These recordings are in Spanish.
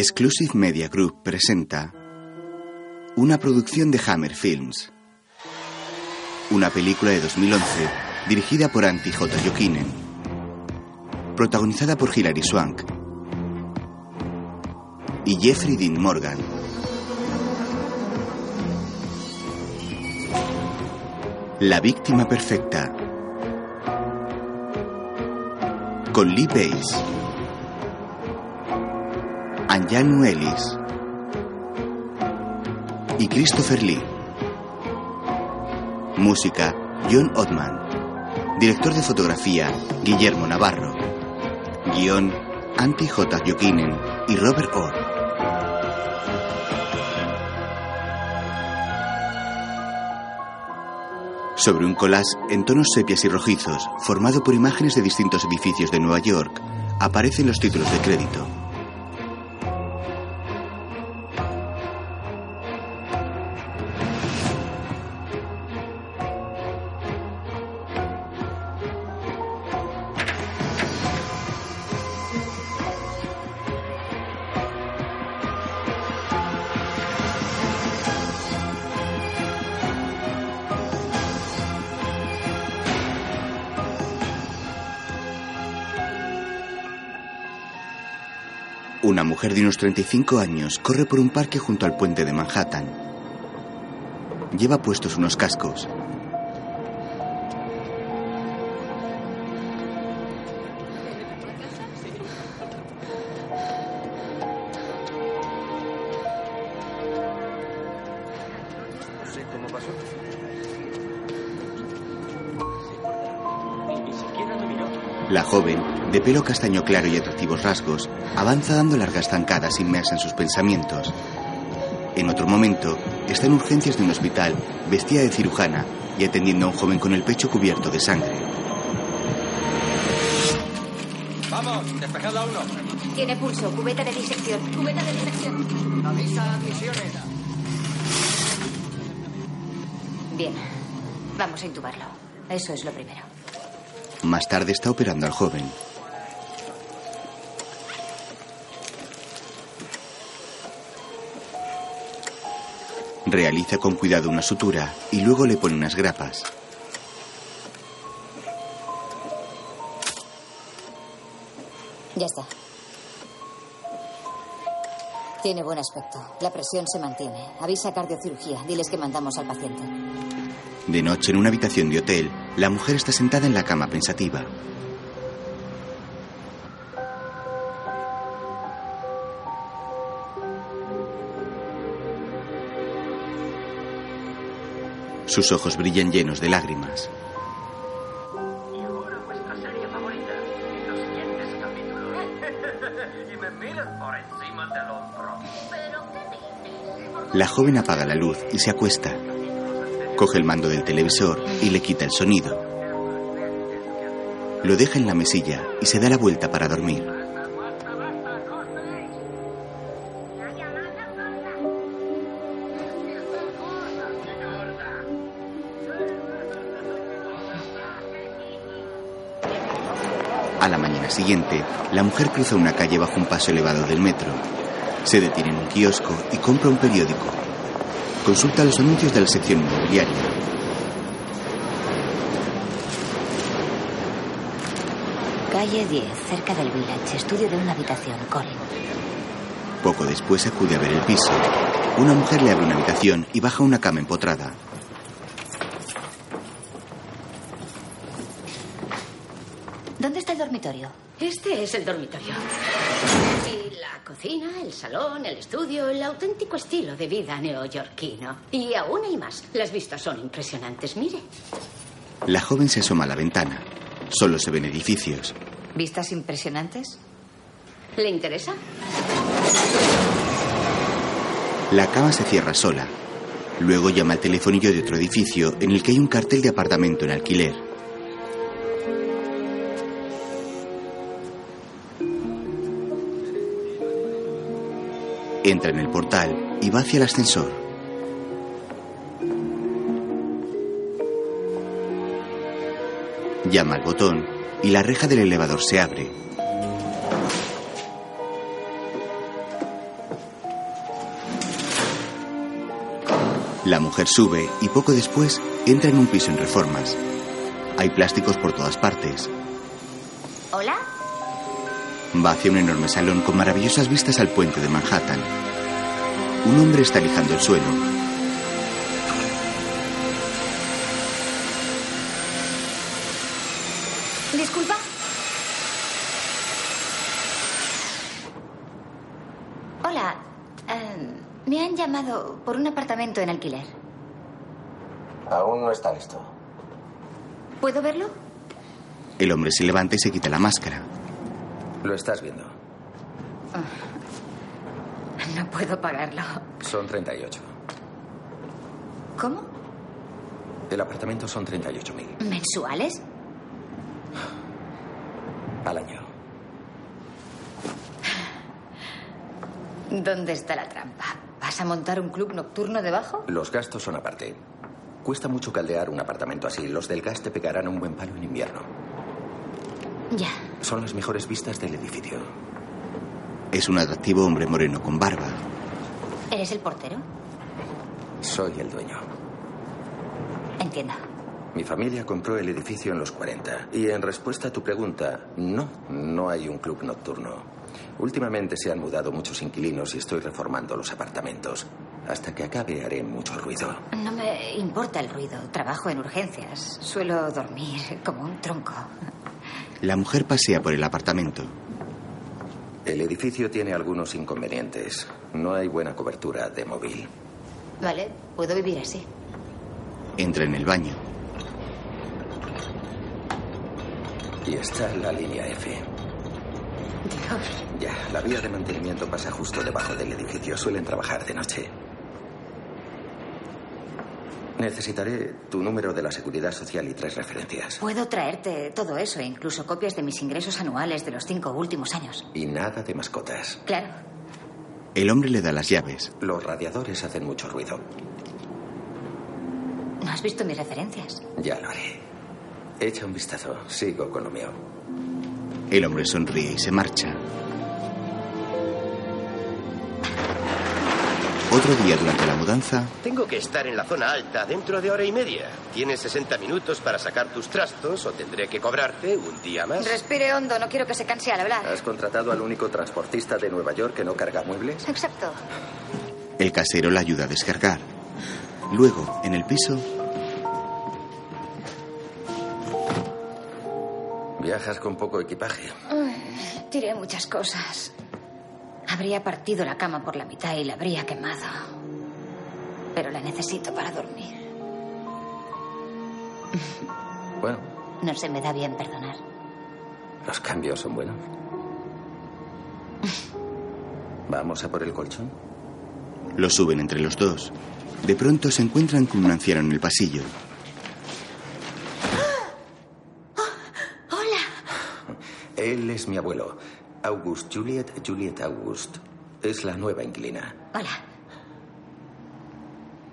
Exclusive Media Group presenta una producción de Hammer Films. Una película de 2011 dirigida por Antti J. Jokinen. Protagonizada por Hilary Swank y Jeffrey Dean Morgan. La víctima perfecta. Con Lee Bass. Anjanu Ellis. Y Christopher Lee. Música, John Ottman. Director de fotografía, Guillermo Navarro. Guión, Antti J. Jokinen y Robert Orr. Sobre un collage en tonos sepias y rojizos, formado por imágenes de distintos edificios de Nueva York, aparecen los títulos de crédito. 35 años corre por un parque junto al puente de Manhattan. Lleva puestos unos cascos. De pelo castaño claro y atractivos rasgos, avanza dando largas zancadas inmersa en sus pensamientos. En otro momento, está en urgencias de un hospital, vestida de cirujana y atendiendo a un joven con el pecho cubierto de sangre. Vamos, despejad a uno. Tiene pulso, cubeta de disección. Cubeta de disección. Avisa admisiones. Bien. Vamos a intubarlo. Eso es lo primero. Más tarde está operando al joven. Realiza con cuidado una sutura y luego le pone unas grapas. Ya está. Tiene buen aspecto. La presión se mantiene. Avisa a cardiocirugía. Diles que mandamos al paciente. De noche, en una habitación de hotel, la mujer está sentada en la cama pensativa. Sus ojos brillan llenos de lágrimas. La joven apaga la luz y se acuesta. Coge el mando del televisor y le quita el sonido. Lo deja en la mesilla y se da la vuelta para dormir. La mañana siguiente, la mujer cruza una calle bajo un paso elevado del metro. Se detiene en un kiosco y compra un periódico. Consulta los anuncios de la sección inmobiliaria. Calle 10, cerca del village. Estudio de una habitación. Colin. Poco después acude a ver el piso. Una mujer le abre una habitación y baja una cama empotrada. ¿Dónde está el dormitorio? Este es el dormitorio. Y la cocina, el salón, el estudio, el auténtico estilo de vida neoyorquino. Y aún hay más. Las vistas son impresionantes. Mire. La joven se asoma a la ventana. Solo se ven edificios. ¿Vistas impresionantes? ¿Le interesa? La cama se cierra sola. Luego llama al telefonillo de otro edificio en el que hay un cartel de apartamento en alquiler. Entra en el portal y va hacia el ascensor. Llama al botón y la reja del elevador se abre. La mujer sube y poco después entra en un piso en reformas. Hay plásticos por todas partes. ¿Hola? Va hacia un enorme salón con maravillosas vistas al puente de Manhattan. Un hombre está lijando el suelo. Disculpa. Hola. eh, me han llamado por un apartamento en alquiler. Aún no está listo. ¿Puedo verlo? El hombre se levanta y se quita la máscara. Lo estás viendo. No puedo pagarlo. Son 38. ¿Cómo? El apartamento son 38.000 ¿Mensuales? al año. ¿Dónde está la trampa? ¿Vas a montar un club nocturno debajo? Los gastos son aparte. Cuesta mucho caldear un apartamento así. Los del gas te pegarán un buen palo en invierno. Ya. Son las mejores vistas del edificio. Es un atractivo hombre moreno con barba. ¿Eres el portero? Soy el dueño. Entiendo. Mi familia compró el edificio en los 40. Y en respuesta a tu pregunta, no, no hay un club nocturno. Últimamente se han mudado muchos inquilinos y estoy reformando los apartamentos. Hasta que acabe haré mucho ruido. No me importa el ruido. Trabajo en urgencias. Suelo dormir como un tronco. La mujer pasea por el apartamento. El edificio tiene algunos inconvenientes. No hay buena cobertura de móvil. Vale, puedo vivir así. Entra en el baño. Y está la línea F. Dios. Ya, la vía de mantenimiento pasa justo debajo del edificio. Suelen trabajar de noche. Necesitaré tu número de la seguridad social y tres referencias. Puedo traerte todo eso, e incluso copias de mis ingresos anuales de los cinco últimos años. Y nada de mascotas. Claro. El hombre le da las llaves. Los radiadores hacen mucho ruido. ¿No has visto mis referencias? Ya lo haré. Echa un vistazo. Sigo con lo mío. El hombre sonríe y se marcha. Otro día durante la mudanza, Tengo que estar en la zona alta dentro de hora y media. Tienes 60 minutos para sacar tus trastos o tendré que cobrarte un día más. Respire hondo, no quiero que se canse al hablar. ¿Has contratado al único transportista de Nueva York que no carga muebles? Exacto. el casero la ayuda a descargar. Luego, en el piso, Viajas con poco equipaje. Tiré muchas cosas. Habría partido la cama por la mitad y la habría quemado. Pero la necesito para dormir. Bueno, No se me da bien perdonar. los cambios son buenos. ¿Vamos a por el colchón? lo suben entre los dos. De pronto se encuentran con un anciano en el pasillo. Hola. Él es mi abuelo. August Juliet, Juliet August. Es la nueva inquilina. Hola.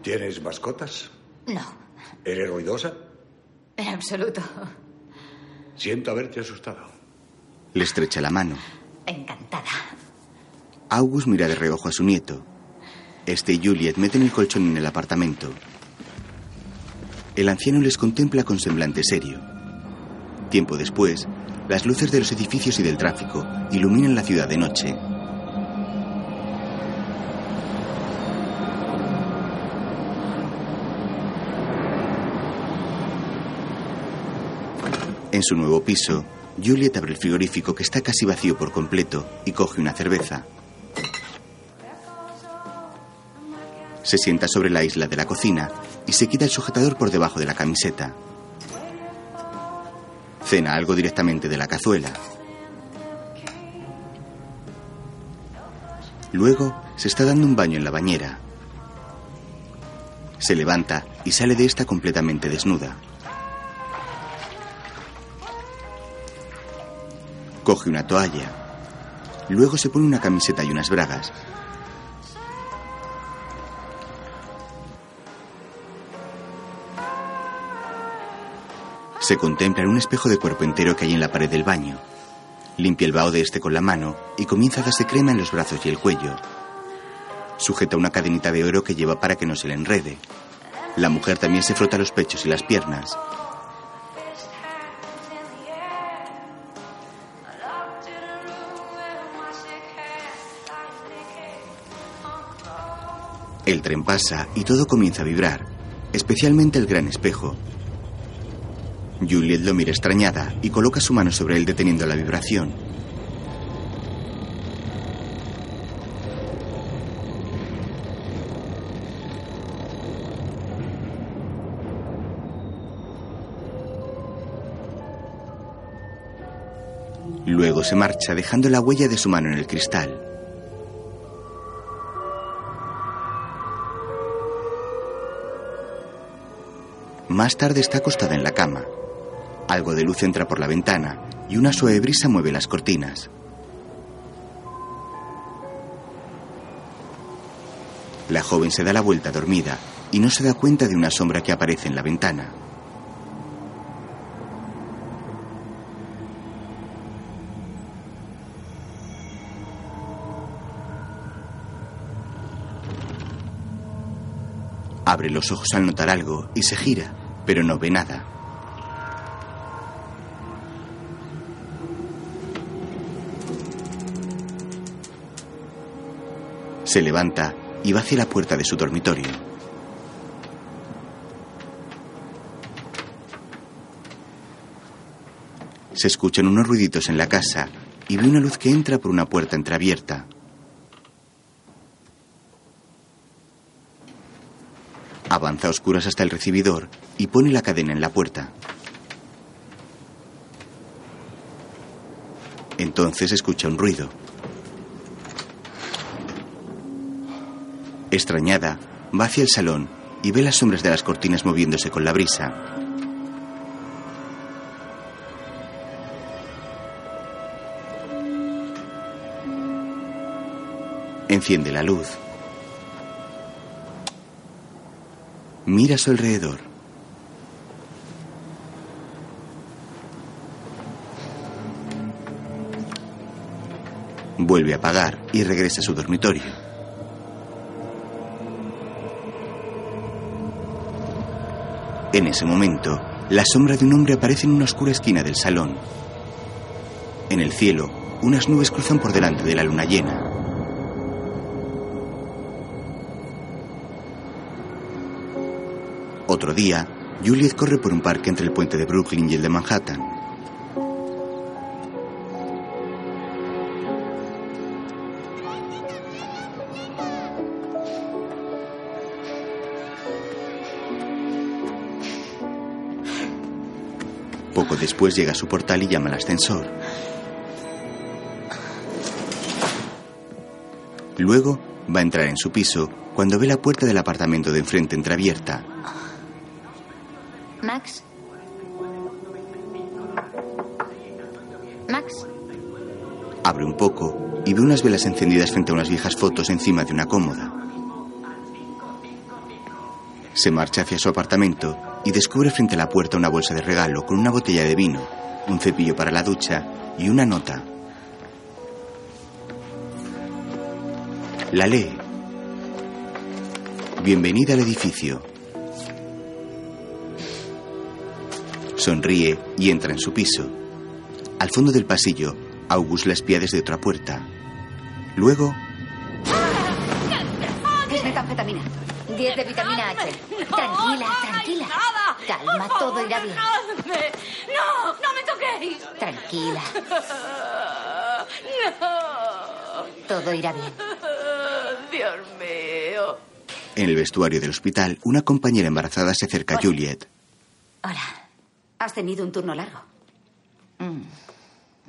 ¿Tienes mascotas? No, ¿Eres ruidosa? en absoluto. Siento haberte asustado. Le estrecha la mano. Encantada. August mira de reojo a su nieto. Este y Juliet meten el colchón en el apartamento. El anciano les contempla con semblante serio. Tiempo después, las luces de los edificios y del tráfico iluminan la ciudad de noche. En su nuevo piso, Juliet abre el frigorífico que está casi vacío por completo y coge una cerveza. Se sienta sobre la isla de la cocina y se quita el sujetador por debajo de la camiseta. Cena algo directamente de la cazuela. Luego se está dando un baño en la bañera. Se levanta y sale de esta completamente desnuda. Coge una toalla. Luego se pone una camiseta y unas bragas. Se contempla en un espejo de cuerpo entero que hay en la pared del baño. Limpia el vaho de este con la mano y comienza a darse crema en los brazos y el cuello. Sujeta una cadenita de oro que lleva para que no se le enrede. La mujer también se frota los pechos y las piernas. El tren pasa y todo comienza a vibrar, especialmente el gran espejo. Juliet lo mira extrañada y coloca su mano sobre él deteniendo la vibración. Luego se marcha dejando la huella de su mano en el cristal. Más tarde está acostada en la cama. Algo de luz entra por la ventana y una suave brisa mueve las cortinas. La joven se da la vuelta dormida y no se da cuenta de una sombra que aparece en la ventana. Abre los ojos al notar algo y se gira, pero no ve nada. Se levanta y va hacia la puerta de su dormitorio. Se escuchan unos ruiditos en la casa y ve una luz que entra por una puerta entreabierta. Avanza a oscuras hasta el recibidor y pone la cadena en la puerta. Entonces escucha un ruido. Extrañada, va hacia el salón y ve las sombras de las cortinas moviéndose con la brisa. Enciende la luz. Mira a su alrededor. Vuelve a apagar y regresa a su dormitorio. En ese momento, la sombra de un hombre aparece en una oscura esquina del salón. En el cielo, unas nubes cruzan por delante de la luna llena. Otro día, Juliet corre por un parque entre el puente de Brooklyn y el de Manhattan. Después llega a su portal y llama al ascensor. Luego va a entrar en su piso cuando ve la puerta del apartamento de enfrente entreabierta. Max. Max. Abre un poco y ve unas velas encendidas frente a unas viejas fotos encima de una cómoda. Se marcha hacia su apartamento y descubre frente a la puerta una bolsa de regalo con una botella de vino, un cepillo para la ducha y una nota. La lee. Bienvenida al edificio. Sonríe y entra en su piso. Al fondo del pasillo, August la espía desde otra puerta. Luego, Es metanfetamina. 10 de vitamina H. Tranquila, tranquila. Calma, todo irá bien. ¡No! ¡No me toquéis! Tranquila, ¡No! todo irá bien. Dios mío. en el vestuario del hospital, una compañera embarazada se acerca a Juliet. Hola. Has tenido un turno largo. Mm,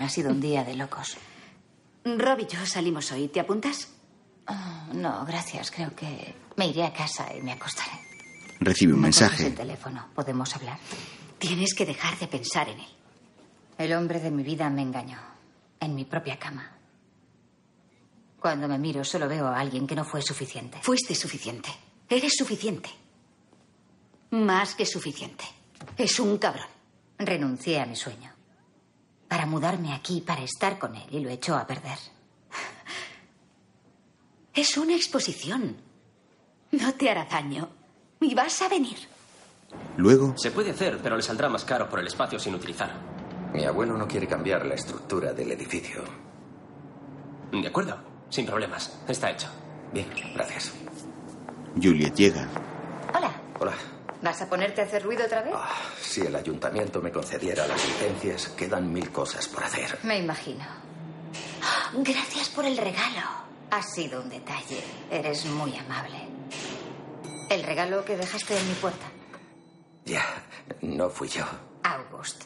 Ha sido un día de locos. Rob y yo salimos hoy. ¿Te apuntas? Oh, no, gracias. Creo que me iré a casa y me acostaré. Recibe un ¿Me coges mensaje. el teléfono. ¿Podemos hablar? Tienes que dejar de pensar en él. El hombre de mi vida me engañó. En mi propia cama. Cuando me miro solo veo a alguien que no fue suficiente. Fuiste suficiente. Eres suficiente. Más que suficiente. Es un cabrón. Renuncié a mi sueño. Para mudarme aquí, para estar con él, y lo echó a perder. Es una exposición. No te hará daño. Y vas a venir. Luego, Se puede hacer, pero le saldrá más caro por el espacio sin utilizar. Mi abuelo no quiere cambiar la estructura del edificio. De acuerdo, sin problemas. Está hecho. Bien, gracias. Juliet llega. Hola. Hola. ¿Vas a ponerte a hacer ruido otra vez? Si el ayuntamiento me concediera las licencias, quedan mil cosas por hacer. Me imagino. Gracias por el regalo. Ha sido un detalle. Eres muy amable. El regalo que dejaste en mi puerta. Ya, no fui yo. August.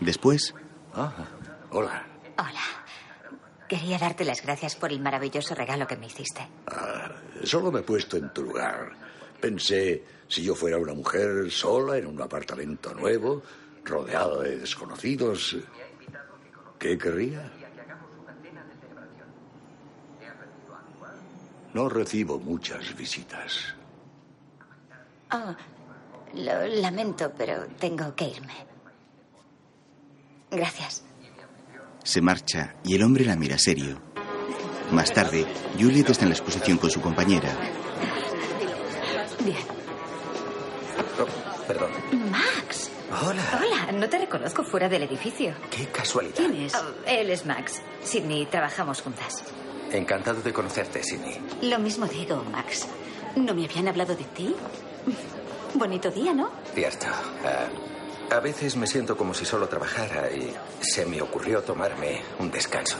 Después, Ah, hola. Hola. Quería darte las gracias por el maravilloso regalo que me hiciste. Ah, solo me he puesto en tu lugar. Pensé, si yo fuera una mujer sola en un apartamento nuevo, rodeada de desconocidos, ¿qué querría? No recibo muchas visitas. Oh, lo lamento, pero tengo que irme. Gracias. se marcha y el hombre la mira serio. Más tarde, Juliet está en la exposición con su compañera. Bien. Oh, perdón. Max. Hola. Hola, no te reconozco fuera del edificio. Qué casualidad. ¿Quién es? Oh, él es Max. Sidney, trabajamos juntas. Encantado de conocerte, Sidney. Lo mismo digo, Max. ¿No me habían hablado de ti? Bonito día, ¿no? Cierto. Ah, a veces me siento como si solo trabajara y se me ocurrió tomarme un descanso.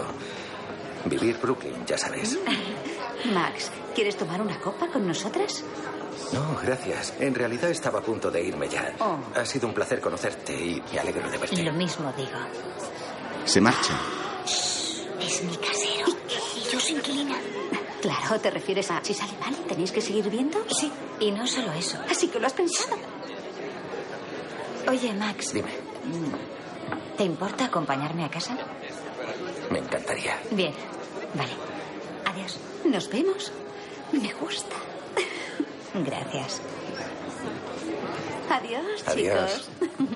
Vivir Brooklyn, ya sabes. Max, ¿quieres tomar una copa con nosotras? No, gracias. En realidad estaba a punto de irme ya. Oh. Ha sido un placer conocerte y me alegro de verte. Lo mismo digo. Se marcha. Es mi casero. Yo inquilina. Claro, ¿te refieres a si sale mal tenéis que seguir viendo? Sí, y no solo eso. Así que lo has pensado. Oye, Max. Dime, ¿Te importa acompañarme a casa? me encantaría. Bien. Vale. Adiós. ¿Nos vemos? Me gusta. Gracias. Adiós, Adiós. chicos.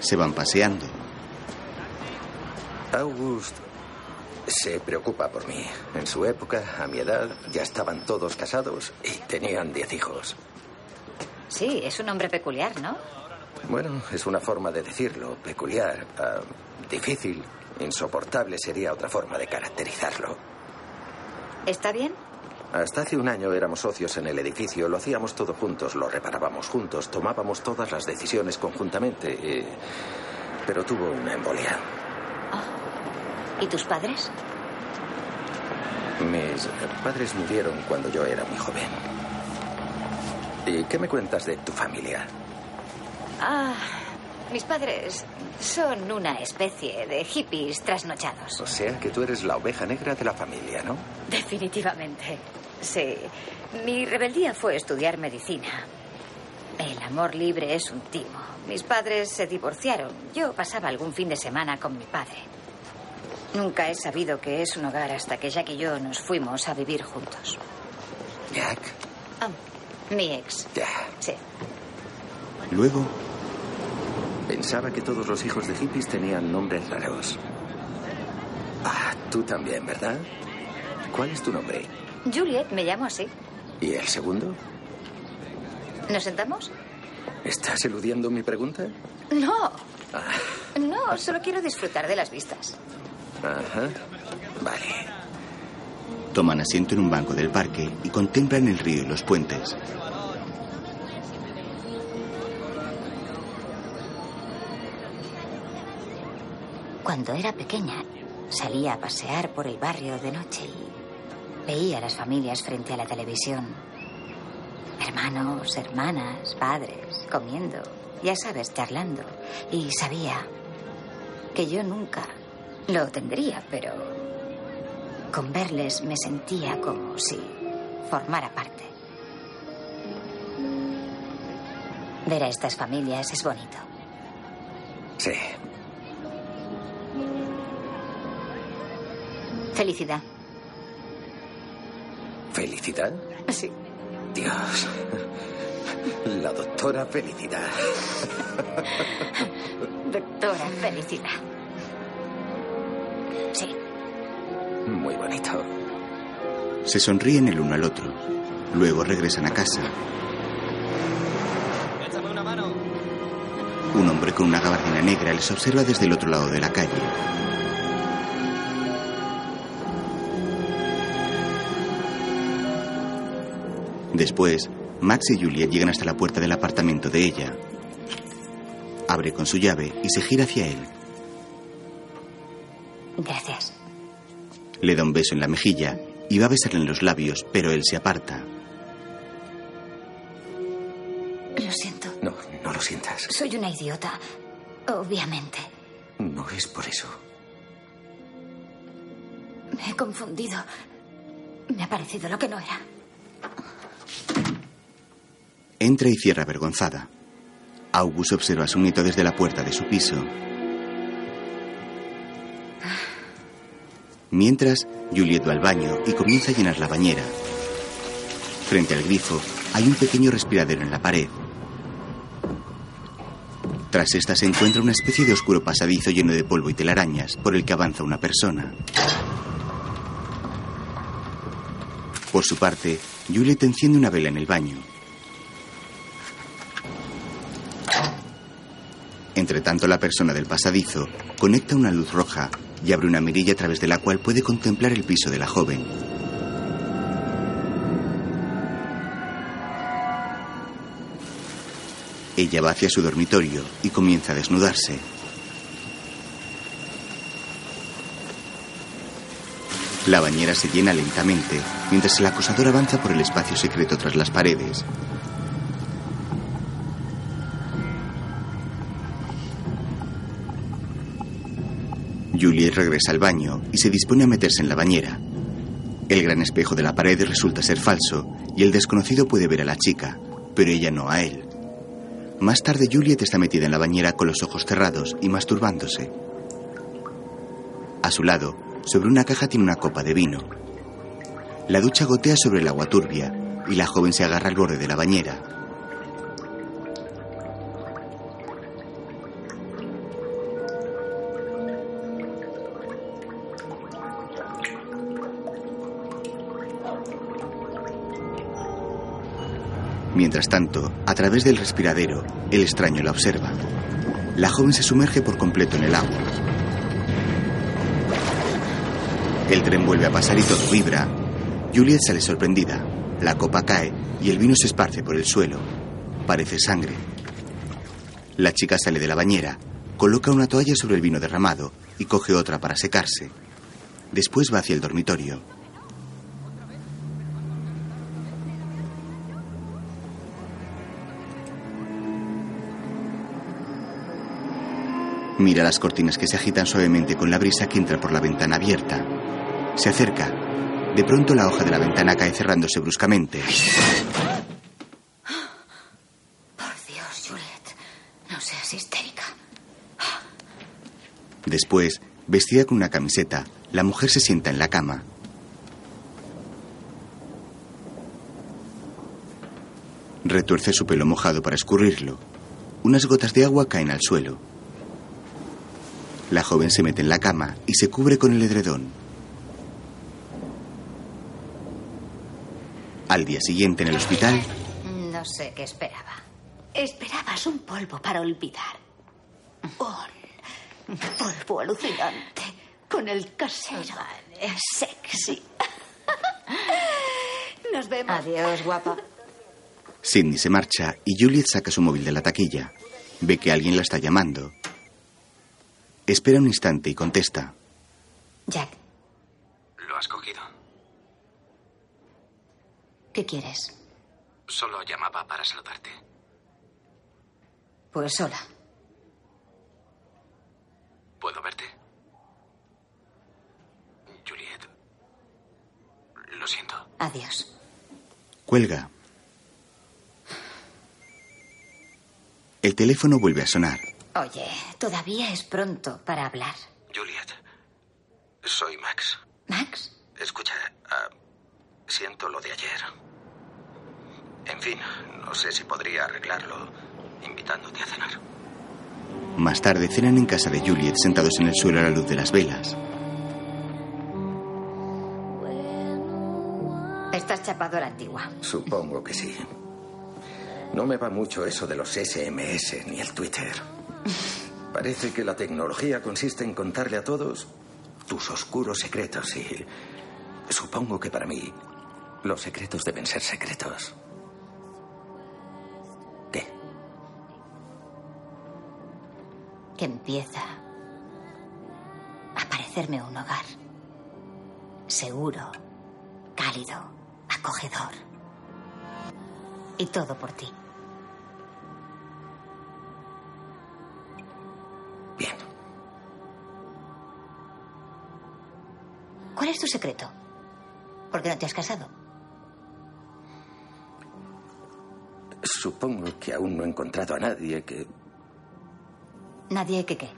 Se van paseando. August se preocupa por mí. En su época, a mi edad, ya estaban todos casados y tenían diez hijos. Sí, es un hombre peculiar, ¿no? Bueno, es una forma de decirlo, peculiar, ah, difícil, insoportable sería otra forma de caracterizarlo. ¿Está bien? Hasta hace un año éramos socios en el edificio, lo hacíamos todo juntos, lo reparábamos juntos, tomábamos todas las decisiones conjuntamente, y- pero tuvo una embolia. ¿Y tus padres? Mis padres murieron cuando yo era muy joven. ¿Y qué me cuentas de tu familia? Ah, mis padres son una especie de hippies trasnochados. O sea que tú eres la oveja negra de la familia, ¿no? Definitivamente. Sí. Mi rebeldía fue estudiar medicina. El amor libre es un timo. Mis padres se divorciaron. Yo pasaba algún fin de semana con mi padre. Nunca he sabido que es un hogar hasta que Jack y yo nos fuimos a vivir juntos. Jack. Ah, mi ex. Ya. Sí. Luego, Pensaba que todos los hijos de hippies tenían nombres raros. Ah, tú también, ¿verdad? ¿Cuál es tu nombre? Juliet, me llamo así. ¿Y el segundo? ¿Nos sentamos? ¿Estás eludiendo mi pregunta? No. Ah, No, solo quiero disfrutar de las vistas. Ajá. Vale. toman asiento en un banco del parque y contemplan el río y los puentes. Cuando era pequeña, salía a pasear por el barrio de noche y veía a las familias frente a la televisión. Hermanos, hermanas, padres, comiendo, ya sabes, charlando. Y sabía que yo nunca lo tendría, pero con verles me sentía como si formara parte. Ver a estas familias es bonito. Sí. Felicidad. ¿Felicidad? Sí. Dios. La doctora Felicidad. Doctora, felicidad. Sí. Muy bonito. Se sonríen el uno al otro. Luego regresan a casa. Échame una mano. Un hombre con una gabardina negra les observa desde el otro lado de la calle. Después, Max y Juliet llegan hasta la puerta del apartamento de ella. Abre con su llave y se gira hacia él. Gracias. Le da un beso en la mejilla y va a besarle en los labios, pero él se aparta. Lo siento. No, no lo sientas. Soy una idiota. Obviamente. No es por eso. Me he confundido. Me ha parecido lo que no era. Entra y cierra avergonzada. August observa a su nieto desde la puerta de su piso. Mientras, Juliet va al baño y comienza a llenar la bañera. Frente al grifo hay un pequeño respiradero en la pared. Tras esta se encuentra una especie de oscuro pasadizo lleno de polvo y telarañas por el que avanza una persona. Por su parte, Juliet enciende una vela en el baño. Entre tanto, la persona del pasadizo conecta una luz roja y abre una mirilla a través de la cual puede contemplar el piso de la joven. Ella va hacia su dormitorio y comienza a desnudarse. La bañera se llena lentamente mientras el acosador avanza por el espacio secreto tras las paredes. Juliet regresa al baño y se dispone a meterse en la bañera. El gran espejo de la pared resulta ser falso y el desconocido puede ver a la chica, pero ella no a él. Más tarde Juliet está metida en la bañera con los ojos cerrados y masturbándose. A su lado, sobre una caja tiene una copa de vino. La ducha gotea sobre el agua turbia y la joven se agarra al borde de la bañera. Mientras tanto, a través del respiradero, el extraño la observa. La joven se sumerge por completo en el agua. El tren vuelve a pasar y todo vibra. Juliet sale sorprendida. La copa cae y el vino se esparce por el suelo. Parece sangre. La chica sale de la bañera, coloca una toalla sobre el vino derramado y coge otra para secarse. Después va hacia el dormitorio. Mira las cortinas que se agitan suavemente con la brisa que entra por la ventana abierta. Se acerca. De pronto la hoja de la ventana cae cerrándose bruscamente. Por Dios, Juliet. No seas histérica. Después, vestida con una camiseta, la mujer se sienta en la cama. Retuerce su pelo mojado para escurrirlo. Unas gotas de agua caen al suelo. La joven se mete en la cama y se cubre con el edredón. Al día siguiente en el hospital, No sé qué esperaba. Esperabas un polvo para olvidar. Un polvo alucinante. Con el casero. Sexy. Nos vemos. Adiós, guapa. Sidney se marcha y Juliet saca su móvil de la taquilla. Ve que alguien la está llamando. Espera un instante y contesta. Jack, ¿Lo has cogido? ¿qué quieres? Solo llamaba para saludarte. Pues sola. ¿Puedo verte? Juliet. Lo siento. Adiós. Cuelga. El teléfono vuelve a sonar. Oye, todavía es pronto para hablar. Juliet. Soy Max. ¿Max? Escucha, ah, siento lo de ayer. En fin, no sé si podría arreglarlo invitándote a cenar. Más tarde cenan en casa de Juliet sentados en el suelo a la luz de las velas. Estás chapado a la antigua. Supongo que sí. No me va mucho eso de los SMS ni el Twitter. Parece que la tecnología consiste en contarle a todos tus oscuros secretos y supongo que para mí los secretos deben ser secretos. ¿Qué? Que empieza a parecerme un hogar. Seguro, cálido, acogedor. Y todo por ti. ¿Cuál es tu secreto? ¿Por qué no te has casado? Supongo que aún no he encontrado a nadie que... Nadie que qué.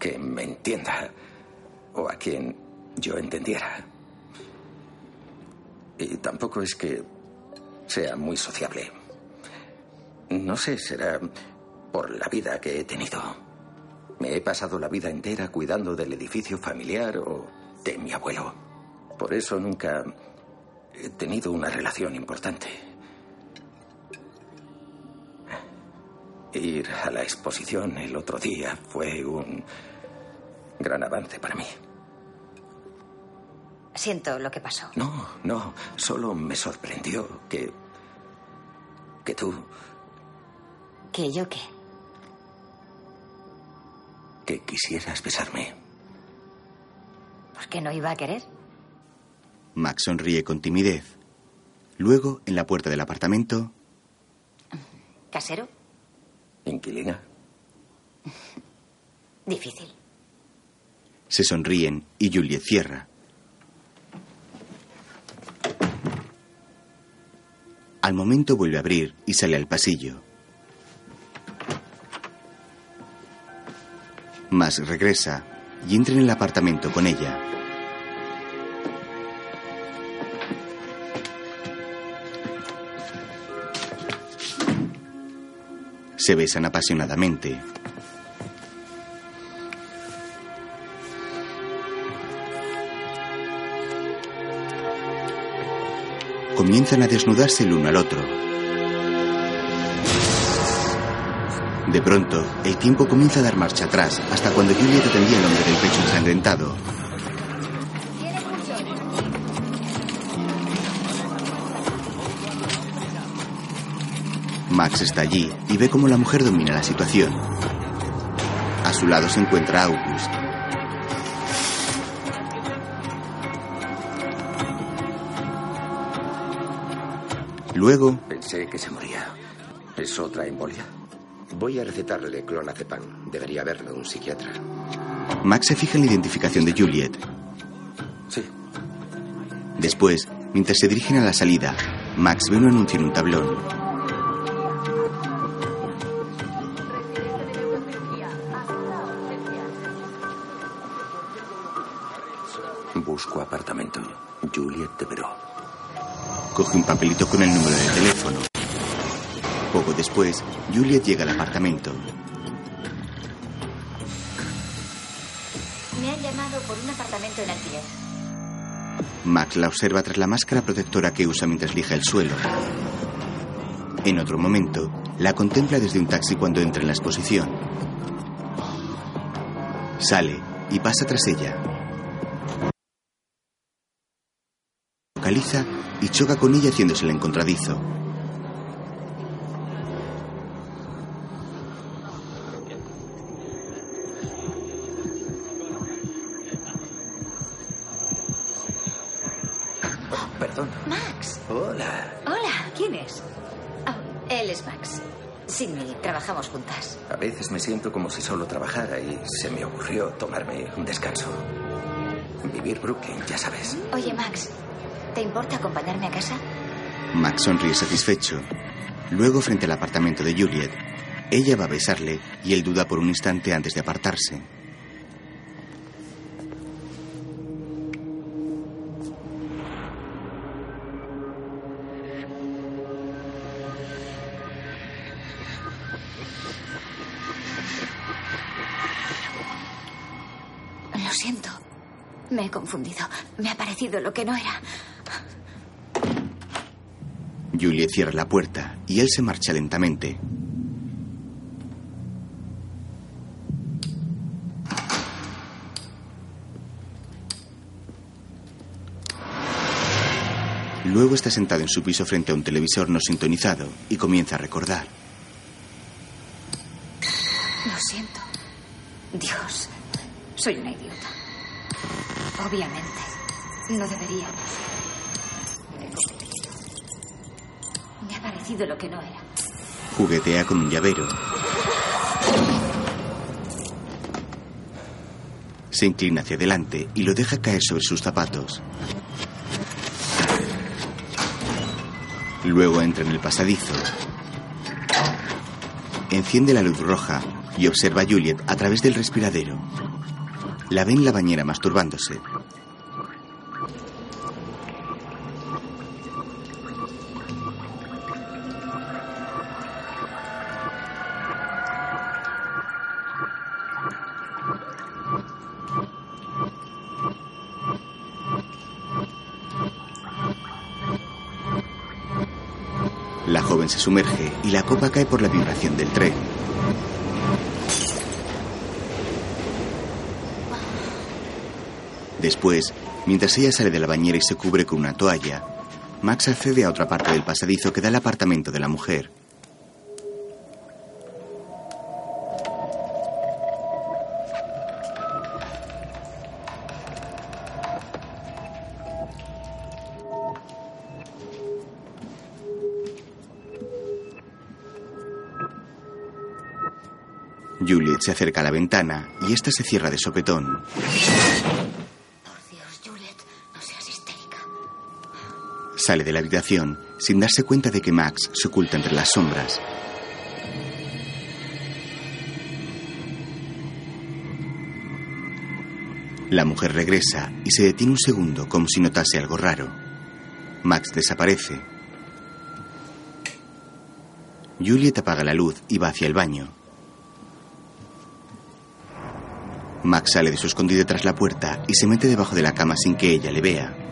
que me entienda o a quien yo entendiera. Y tampoco es que sea muy sociable. No sé, será por la vida que he tenido. Me he pasado la vida entera cuidando del edificio familiar o de mi abuelo. Por eso nunca he tenido una relación importante. Ir a la exposición el otro día fue un gran avance para mí. Siento lo que pasó. No, no, solo me sorprendió que... que tú, ¿Que yo qué? Que quisieras besarme. ¿Por qué no iba a querer? Max sonríe con timidez. Luego, en la puerta del apartamento, ¿Casero? ¿Inquilina? Difícil. se sonríen y Juliet cierra. Al momento vuelve a abrir y sale al pasillo. Max regresa y entra en el apartamento con ella. Se besan apasionadamente. Comienzan a desnudarse el uno al otro. De pronto, el tiempo comienza a dar marcha atrás hasta cuando Juliet atendía el hombre del pecho ensangrentado. Max está allí y ve cómo la mujer domina la situación. A su lado se encuentra August. Luego, Pensé que se moría. ¿Es otra embolia? Voy a recetarle clonazepam. Debería verlo un psiquiatra. Max se fija en la identificación de Juliet. Sí. Después, mientras se dirigen a la salida, Max ve un anuncio en un tablón. Busco apartamento. Juliet de Veró. Coge un papelito con el número de teléfono. Poco después, Juliet llega al apartamento. Me han llamado por un apartamento en alquiler. Max la observa tras la máscara protectora que usa mientras lija el suelo. En otro momento, la contempla desde un taxi cuando entra en la exposición. Sale y pasa tras ella. Localiza y choca con ella haciéndose el encontradizo. Siento como si solo trabajara y se me ocurrió tomarme un descanso. Vivir Brooklyn, ya sabes. Oye, Max, ¿te importa acompañarme a casa? Max sonríe satisfecho. Luego, frente al apartamento de Juliet, ella va a besarle y él duda por un instante antes de apartarse. Confundido. Me ha parecido lo que no era. Juliet cierra la puerta y él se marcha lentamente. Luego está sentado en su piso frente a un televisor no sintonizado y comienza a recordar. Lo siento. Dios, soy una idiota. Obviamente, no debería. Me ha parecido lo que no era. Juguetea con un llavero. Se inclina hacia adelante y lo deja caer sobre sus zapatos. Luego entra en el pasadizo. Enciende la luz roja y observa a Juliet a través del respiradero. La ve en la bañera masturbándose. La joven se sumerge y la copa cae por la vibración del tren. Después, mientras ella sale de la bañera y se cubre con una toalla, Max accede a otra parte del pasadizo que da al apartamento de la mujer. Juliet se acerca a la ventana y esta se cierra de sopetón. Sale de la habitación sin darse cuenta de que Max se oculta entre las sombras. La mujer regresa y se detiene un segundo como si notase algo raro. Max desaparece. Juliet apaga la luz y va hacia el baño. Max sale de su escondite tras la puerta y se mete debajo de la cama sin que ella le vea.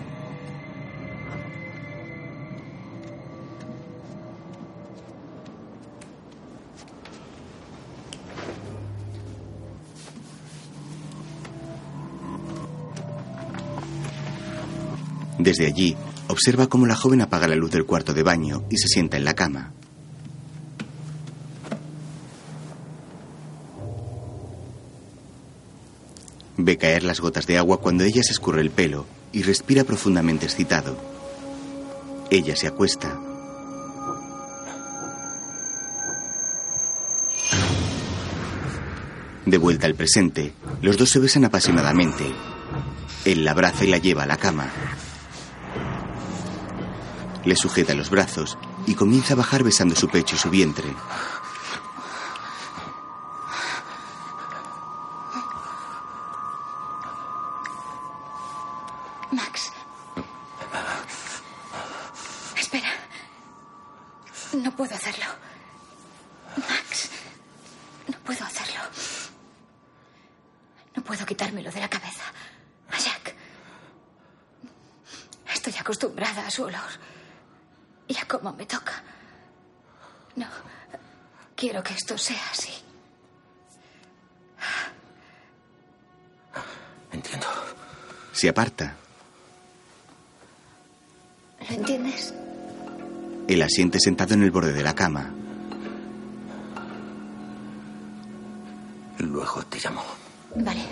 Desde allí, observa cómo la joven apaga la luz del cuarto de baño y se sienta en la cama. Ve caer las gotas de agua cuando ella se escurre el pelo y respira profundamente excitado. Ella se acuesta. De vuelta al presente, los dos se besan apasionadamente. Él la abraza y la lleva a la cama. Le sujeta los brazos y comienza a bajar besando su pecho y su vientre. Se aparta. ¿Lo entiendes? Él asiente sentado en el borde de la cama. Luego te llamo. Vale.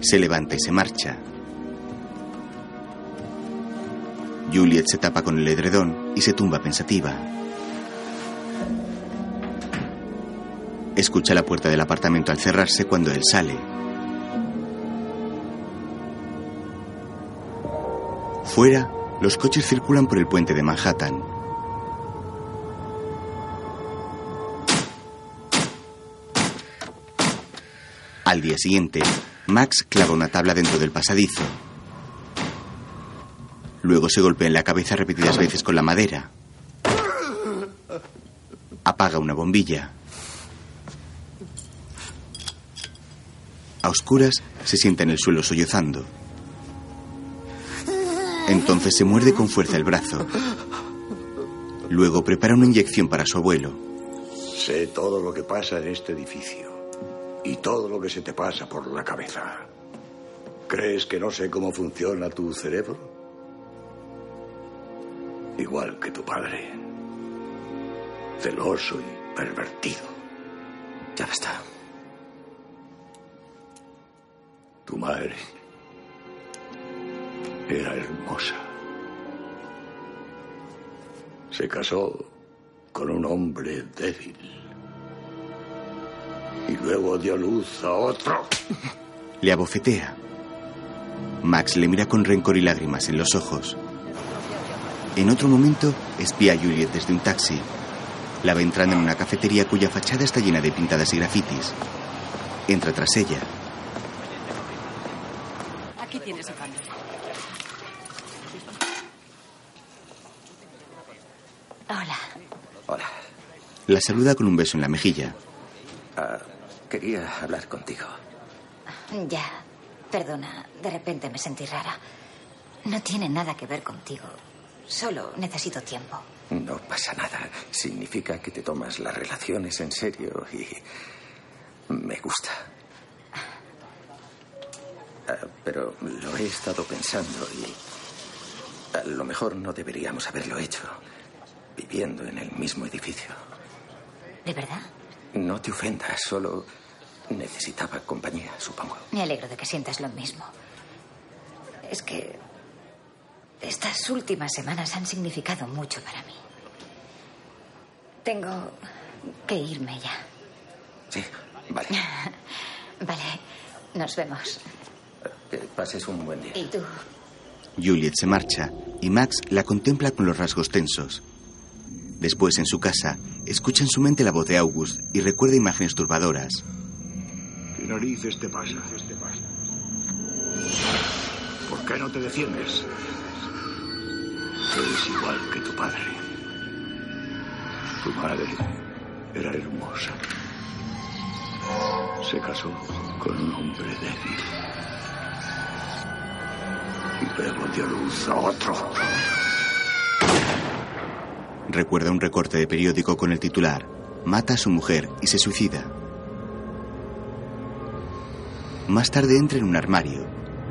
Se levanta y se marcha. Juliet se tapa con el edredón y se tumba pensativa. Escucha la puerta del apartamento al cerrarse cuando él sale. Fuera, los coches circulan por el puente de Manhattan. Al día siguiente, Max clava una tabla dentro del pasadizo. Luego se golpea en la cabeza repetidas veces con la madera. Apaga una bombilla. A oscuras, se sienta en el suelo sollozando. Entonces se muerde con fuerza el brazo. Luego prepara una inyección para su abuelo. Sé todo lo que pasa en este edificio y todo lo que se te pasa por la cabeza. ¿Crees que no sé cómo funciona tu cerebro? Igual que tu padre. Celoso y pervertido. Ya está. Tu madre era hermosa. Se casó con un hombre débil. Y luego dio luz a otro. Le abofetea. Max le mira con rencor y lágrimas en los ojos. En otro momento, espía a Juliet desde un taxi. La ve entrando en una cafetería cuya fachada está llena de pintadas y grafitis. Entra tras ella. Aquí tienes cambio. Hola. Hola. La saluda con un beso en la mejilla. Ah, quería hablar contigo. Ya. Perdona, de repente me sentí rara. No tiene nada que ver contigo. Solo necesito tiempo. No pasa nada. Significa que te tomas las relaciones en serio y me gusta. Ah, pero lo he estado pensando y a lo mejor no deberíamos haberlo hecho viviendo en el mismo edificio. ¿De verdad? No te ofendas, solo necesitaba compañía, supongo. Me alegro de que sientas lo mismo. Es que estas últimas semanas han significado mucho para mí. Tengo que irme ya. Sí, vale. Vale, nos vemos. Que pases un buen día. ¿Y tú? Juliet se marcha y Max la contempla con los rasgos tensos. Después, en su casa, escucha en su mente la voz de August y recuerda imágenes turbadoras. ¿Qué narices te pasa? ¿Por qué no te defiendes? Eres igual que tu padre. Tu madre era hermosa. Se casó con un hombre débil. Y luego dio luz a otro. Recuerda un recorte de periódico con el titular Mata a su mujer y se suicida. Más tarde entra en un armario,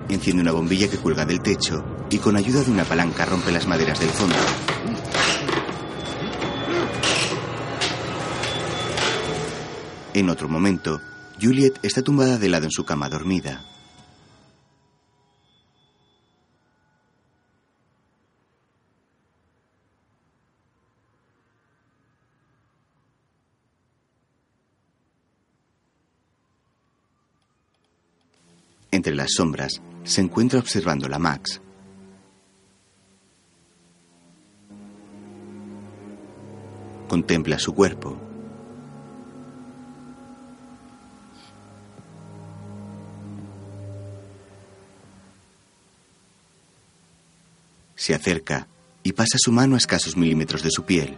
enciende una bombilla que cuelga del techo y con ayuda de una palanca rompe las maderas del fondo. En otro momento, Juliet está tumbada de lado en su cama dormida. Entre las sombras, se encuentra observándola Max. Contempla su cuerpo. Se acerca y pasa su mano a escasos milímetros de su piel.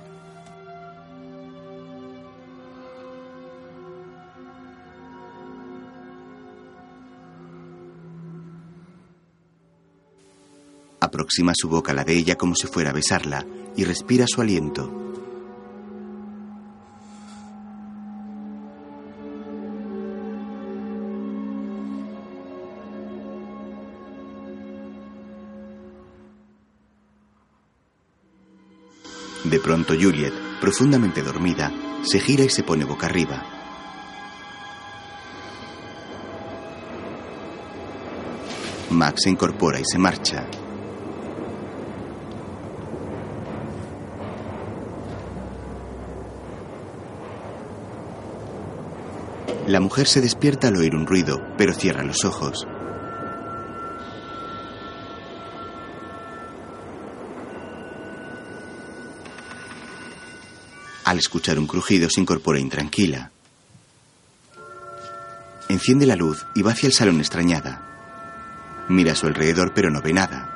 Aproxima su boca a la de ella como si fuera a besarla y respira su aliento. De pronto Juliet, profundamente dormida, se gira y se pone boca arriba. Max se incorpora y se marcha. La mujer se despierta al oír un ruido, pero cierra los ojos. Al escuchar un crujido se incorpora intranquila. Enciende la luz y va hacia el salón extrañada. Mira a su alrededor pero no ve nada.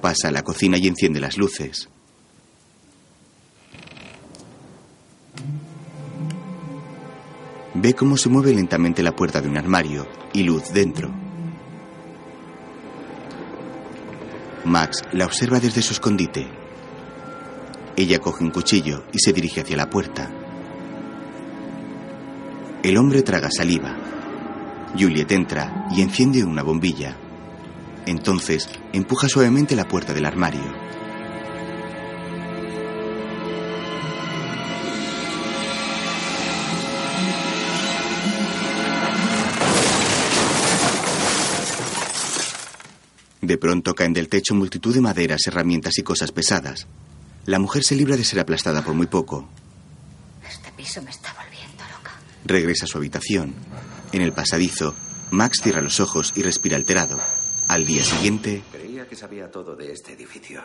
Pasa a la cocina y enciende las luces. Ve cómo se mueve lentamente la puerta de un armario y luz dentro. Max la observa desde su escondite. Ella coge un cuchillo y se dirige hacia la puerta. El hombre traga saliva. Juliet entra y enciende una bombilla. Entonces empuja suavemente la puerta del armario. De pronto caen del techo multitud de maderas, herramientas y cosas pesadas. La mujer se libra de ser aplastada por muy poco. Este piso me está volviendo loca. Regresa a su habitación. En el pasadizo, Max cierra los ojos y respira alterado. Al día siguiente, Creía que sabía todo de este edificio.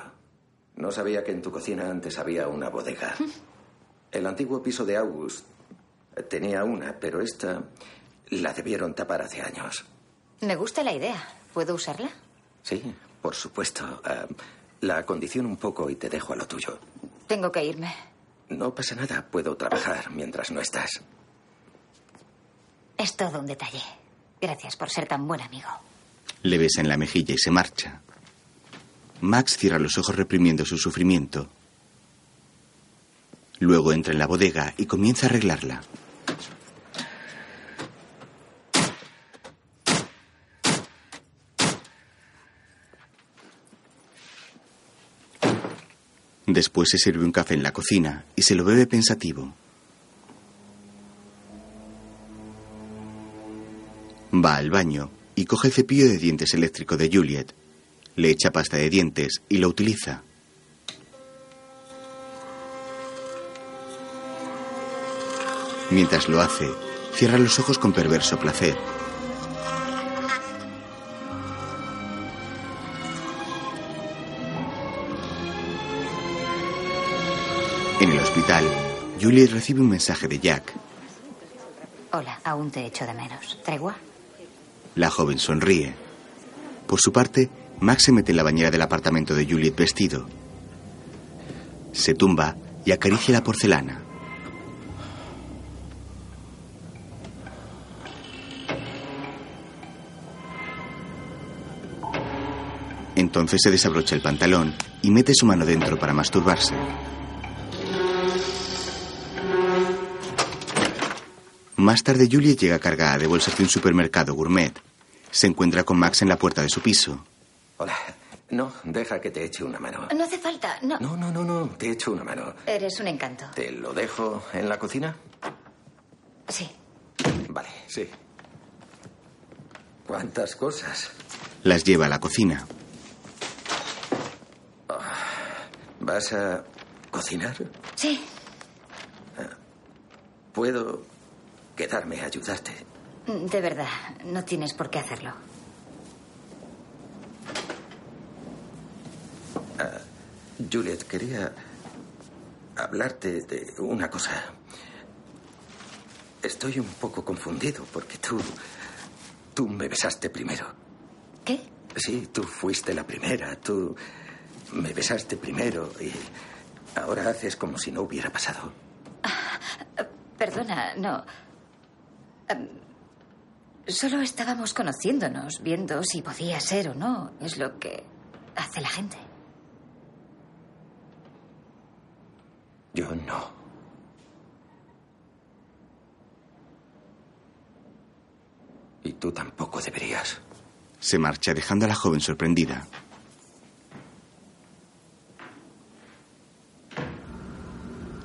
No sabía que en tu cocina antes había una bodega. El antiguo piso de August tenía una, pero esta la debieron tapar hace años. Me gusta la idea. ¿Puedo usarla? Sí, por supuesto. Ah, la acondiciono un poco y te dejo a lo tuyo. Tengo que irme. No pasa nada, puedo trabajar mientras no estás. Es todo un detalle. Gracias por ser tan buen amigo. le besa en la mejilla y se marcha. Max cierra los ojos reprimiendo su sufrimiento. Luego entra en la bodega y comienza a arreglarla. Después se sirve un café en la cocina y se lo bebe pensativo. Va al baño y coge el cepillo de dientes eléctrico de Juliet. Le echa pasta de dientes y lo utiliza. Mientras lo hace, cierra los ojos con perverso placer. Juliet recibe un mensaje de Jack. Hola, aún te echo de menos. ¿Tregua? La joven sonríe. Por su parte, Max se mete en la bañera del apartamento de Juliet vestido. Se tumba y acaricia la porcelana. Entonces se desabrocha el pantalón y mete su mano dentro para masturbarse. Más tarde, Juliet llega cargada de bolsas de un supermercado gourmet. Se encuentra con Max en la puerta de su piso. Hola. No, deja que te eche una mano. No hace falta, no. No, no, no, no, te echo una mano. Eres un encanto. ¿Te lo dejo en la cocina? Sí. Vale, sí. ¿Cuántas cosas? Las lleva a la cocina. ¿Vas a cocinar? Sí. Puedo quedarme a ayudarte. De verdad, no tienes por qué hacerlo. Ah, Juliet, quería hablarte de una cosa. Estoy un poco confundido porque tú. Tú me besaste primero. ¿Qué? Sí, tú fuiste la primera. Tú me besaste primero y ahora haces como si no hubiera pasado. Perdona, no. Em, solo estábamos conociéndonos, viendo si podía ser o no. Es lo que hace la gente. Yo no. Y tú tampoco deberías. Se marcha dejando a la joven sorprendida.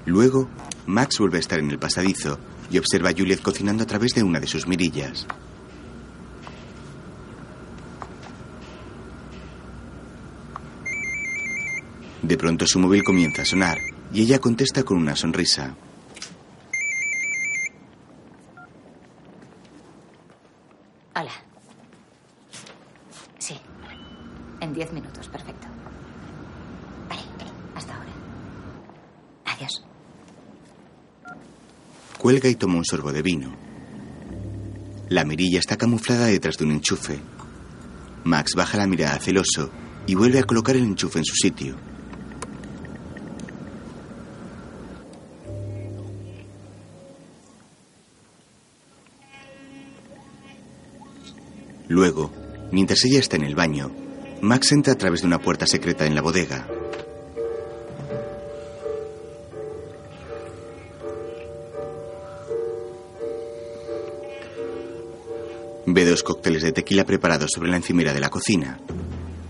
Luego, Max vuelve a estar en el pasadizo y observa a Juliet cocinando a través de una de sus mirillas. De pronto su móvil comienza a sonar y ella contesta con una sonrisa. Hola. Sí. En diez minutos, perfecto. Vale, hasta ahora. Adiós. Cuelga y toma un sorbo de vino. La mirilla está camuflada detrás de un enchufe. Max baja la mirada celoso y vuelve a colocar el enchufe en su sitio. Luego, mientras ella está en el baño, Max entra a través de una puerta secreta en la bodega. Cócteles de tequila preparados sobre la encimera de la cocina.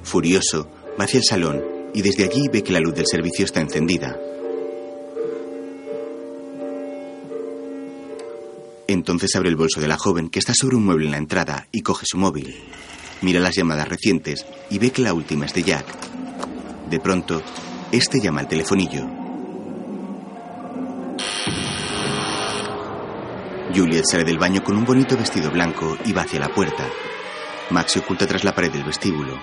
Furioso, va hacia el salón y desde allí ve que la luz del servicio está encendida. Entonces abre el bolso de la joven que está sobre un mueble en la entrada y coge su móvil. Mira las llamadas recientes y ve que la última es de Jack. De pronto, este llama al telefonillo. Juliet sale del baño con un bonito vestido blanco y va hacia la puerta. Max se oculta tras la pared del vestíbulo.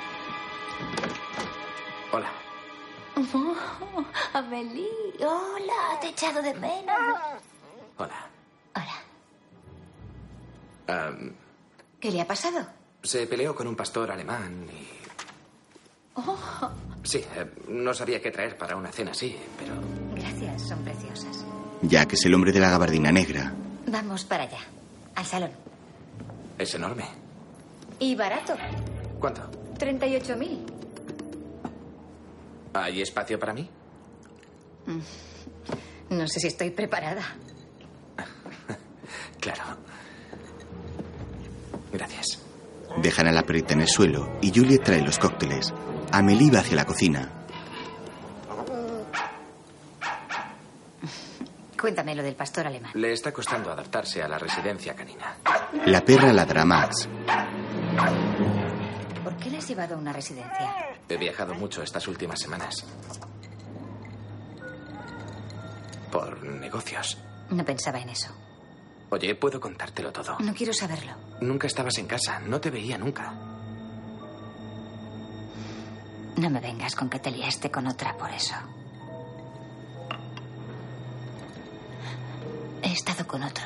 Hola. Oh, Amelie, hola, te he echado de menos. Hola. Hola. ¿Qué le ha pasado? se peleó con un pastor alemán y... Oh, Sí, eh, no sabía qué traer para una cena así, pero... Gracias, son preciosas. Jack es el hombre de la gabardina negra. Vamos para allá, al salón. Es enorme. Y barato, ¿Cuánto? 38.000. ¿Hay espacio para mí? No sé si estoy preparada. Claro. Gracias. Dejan a la perrita en el suelo y Juliet trae los cócteles. Amelie va hacia la cocina. Cuéntame lo del pastor alemán. Le está costando adaptarse a la residencia canina. La perra ladra a Max. ¿Por qué le has llevado a una residencia? He viajado mucho estas últimas semanas. Por negocios. No pensaba en eso. Oye, puedo contártelo todo. No quiero saberlo. Nunca estabas en casa, no te veía nunca. No me vengas con que te liaste con otra por eso. Estado con otro.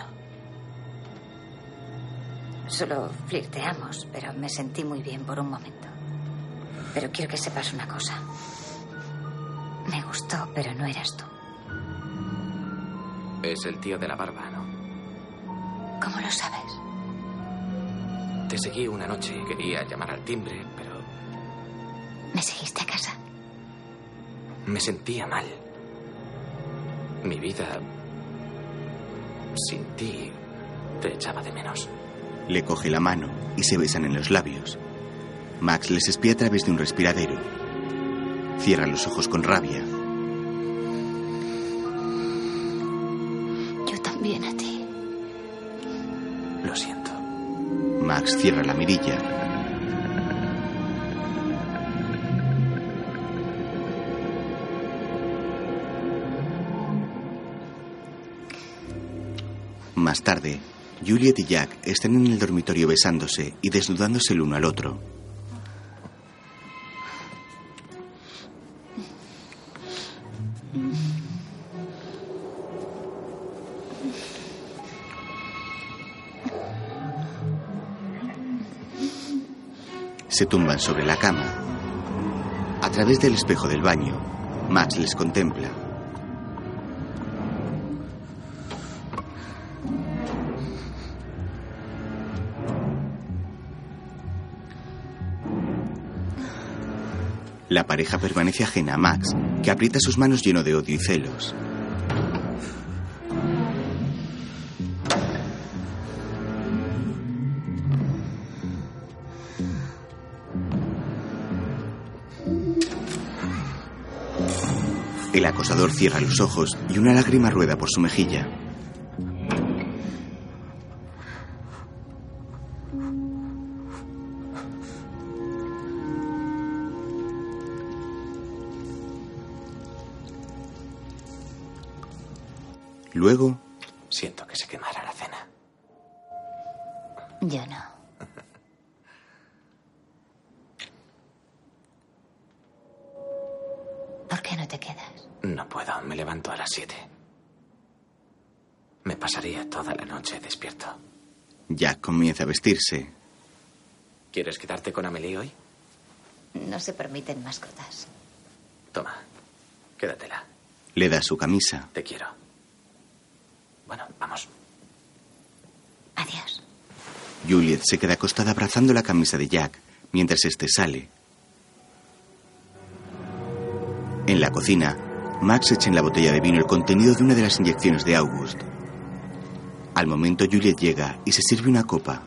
Solo flirteamos, pero me sentí muy bien por un momento. Pero quiero que sepas una cosa. Me gustó, pero no eras tú. Es el tío de la barba, ¿no? ¿Cómo lo sabes? Te seguí una noche, quería llamar al timbre, pero ¿Me seguiste a casa? me sentía mal. Mi vida sin ti te echaba de menos. Le coge la mano y se besan en los labios. Max les espía a través de un respiradero. Cierra los ojos con rabia. Yo también a ti. Lo siento. Max cierra la mirilla. Más tarde, Juliet y Jack están en el dormitorio besándose y desnudándose el uno al otro. Se tumban sobre la cama. A través del espejo del baño, Max les contempla. Pareja permanece ajena a Max, que aprieta sus manos lleno de odio y celos. El acosador cierra los ojos y una lágrima rueda por su mejilla. Luego, Siento que se quemara la cena. Yo no. ¿Por qué no te quedas? No puedo, me levanto a las siete. Me pasaría toda la noche despierto. Jack comienza a vestirse. ¿Quieres quedarte con Amelie hoy? No se permiten mascotas. Toma, quédatela. Le da su camisa. Te quiero. Bueno, vamos. Adiós. Juliet se queda acostada abrazando la camisa de Jack mientras este sale. En la cocina, Max echa en la botella de vino el contenido de una de las inyecciones de August. Al momento, Juliet llega y se sirve una copa.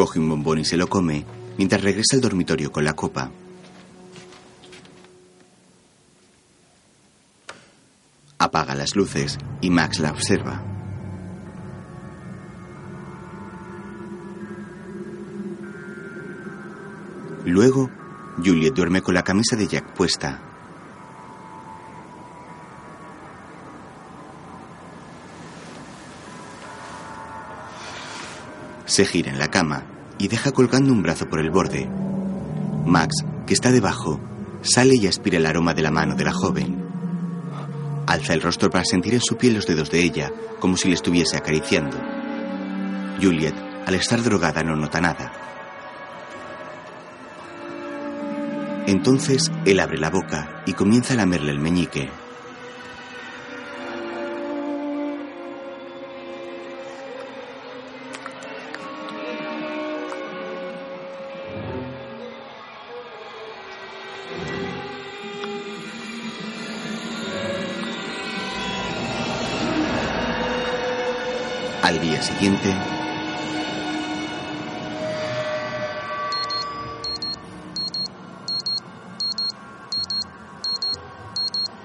Coge un bombón y se lo come mientras regresa al dormitorio con la copa. Apaga las luces y Max la observa. Luego, Juliet duerme con la camisa de Jack puesta. Se gira en la cama y deja colgando un brazo por el borde. Max, que está debajo, sale y aspira el aroma de la mano de la joven. Alza el rostro para sentir en su piel los dedos de ella, como si le estuviese acariciando. Juliet, al estar drogada, no nota nada. Entonces, él abre la boca y comienza a lamerle el meñique. Al día siguiente,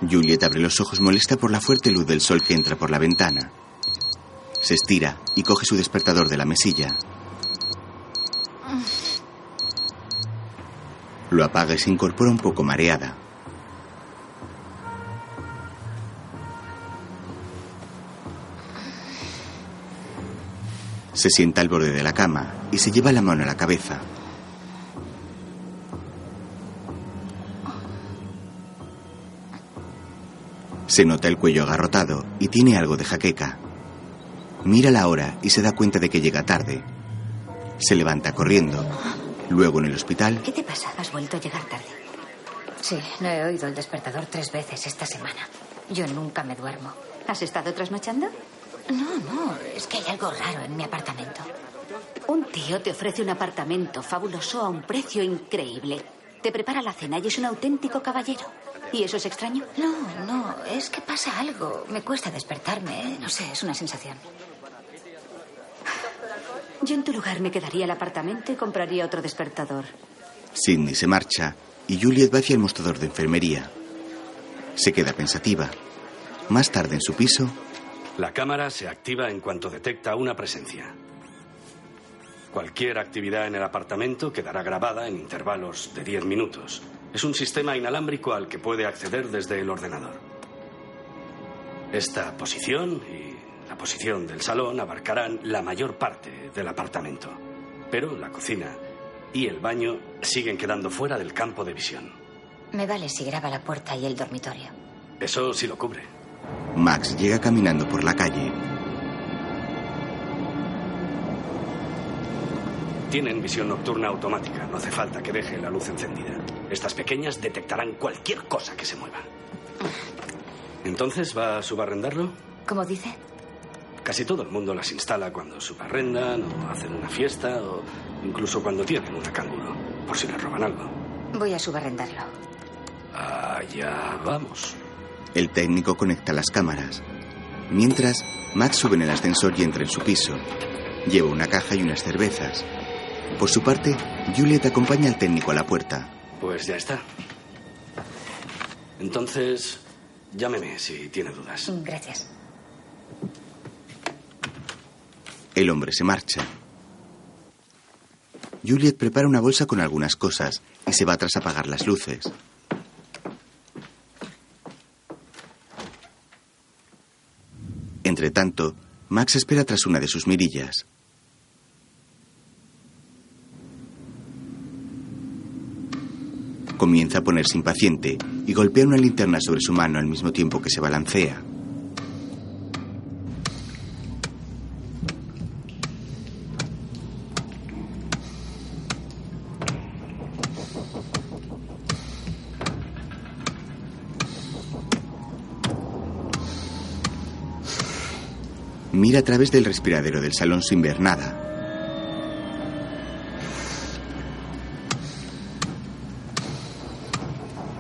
Juliet abre los ojos molesta por la fuerte luz del sol que entra por la ventana. Se estira y coge su despertador de la mesilla. Lo apaga y se incorpora un poco mareada. Se sienta al borde de la cama y se lleva la mano a la cabeza. Se nota el cuello agarrotado y tiene algo de jaqueca. Mira la hora y se da cuenta de que llega tarde. Se levanta corriendo. Luego en el hospital, ¿Qué te pasa? Has vuelto a llegar tarde. Sí, no he oído el despertador tres veces esta semana. Yo nunca me duermo. ¿Has estado trasnochando? No, no, es que hay algo raro en mi apartamento. Un tío te ofrece un apartamento fabuloso a un precio increíble. Te prepara la cena y es un auténtico caballero. ¿Y eso es extraño? No, no, es que pasa algo. Me cuesta despertarme, ¿eh? no sé, es una sensación. Yo en tu lugar me quedaría el apartamento y compraría otro despertador. Sidney se marcha y Juliet va hacia el mostrador de enfermería. Se queda pensativa. Más tarde en su piso, La cámara se activa en cuanto detecta una presencia. Cualquier actividad en el apartamento quedará grabada en intervalos de 10 minutos. Es un sistema inalámbrico al que puede acceder desde el ordenador. Esta posición y la posición del salón abarcarán la mayor parte del apartamento. Pero la cocina y el baño siguen quedando fuera del campo de visión. Me vale si graba la puerta y el dormitorio. Eso sí lo cubre. Max llega caminando por la calle. Tienen visión nocturna automática. No hace falta que deje la luz encendida. Estas pequeñas detectarán cualquier cosa que se mueva. Entonces, ¿va a subarrendarlo? ¿Cómo dice? Casi todo el mundo las instala cuando subarrendan o hacen una fiesta o incluso cuando tienen un recángulo, por si les roban algo. Voy a subarrendarlo. Allá vamos. El técnico conecta las cámaras. Mientras, Max sube en el ascensor y entra en su piso. Lleva una caja y unas cervezas. Por su parte, Juliet acompaña al técnico a la puerta. Pues ya está. Entonces, llámeme si tiene dudas. Gracias. El hombre se marcha. Juliet prepara una bolsa con algunas cosas y se va tras apagar las luces. Entre tanto, Max espera tras una de sus mirillas. Comienza a ponerse impaciente y golpea una linterna sobre su mano al mismo tiempo que se balancea. A través del respiradero del salón sin ver nada.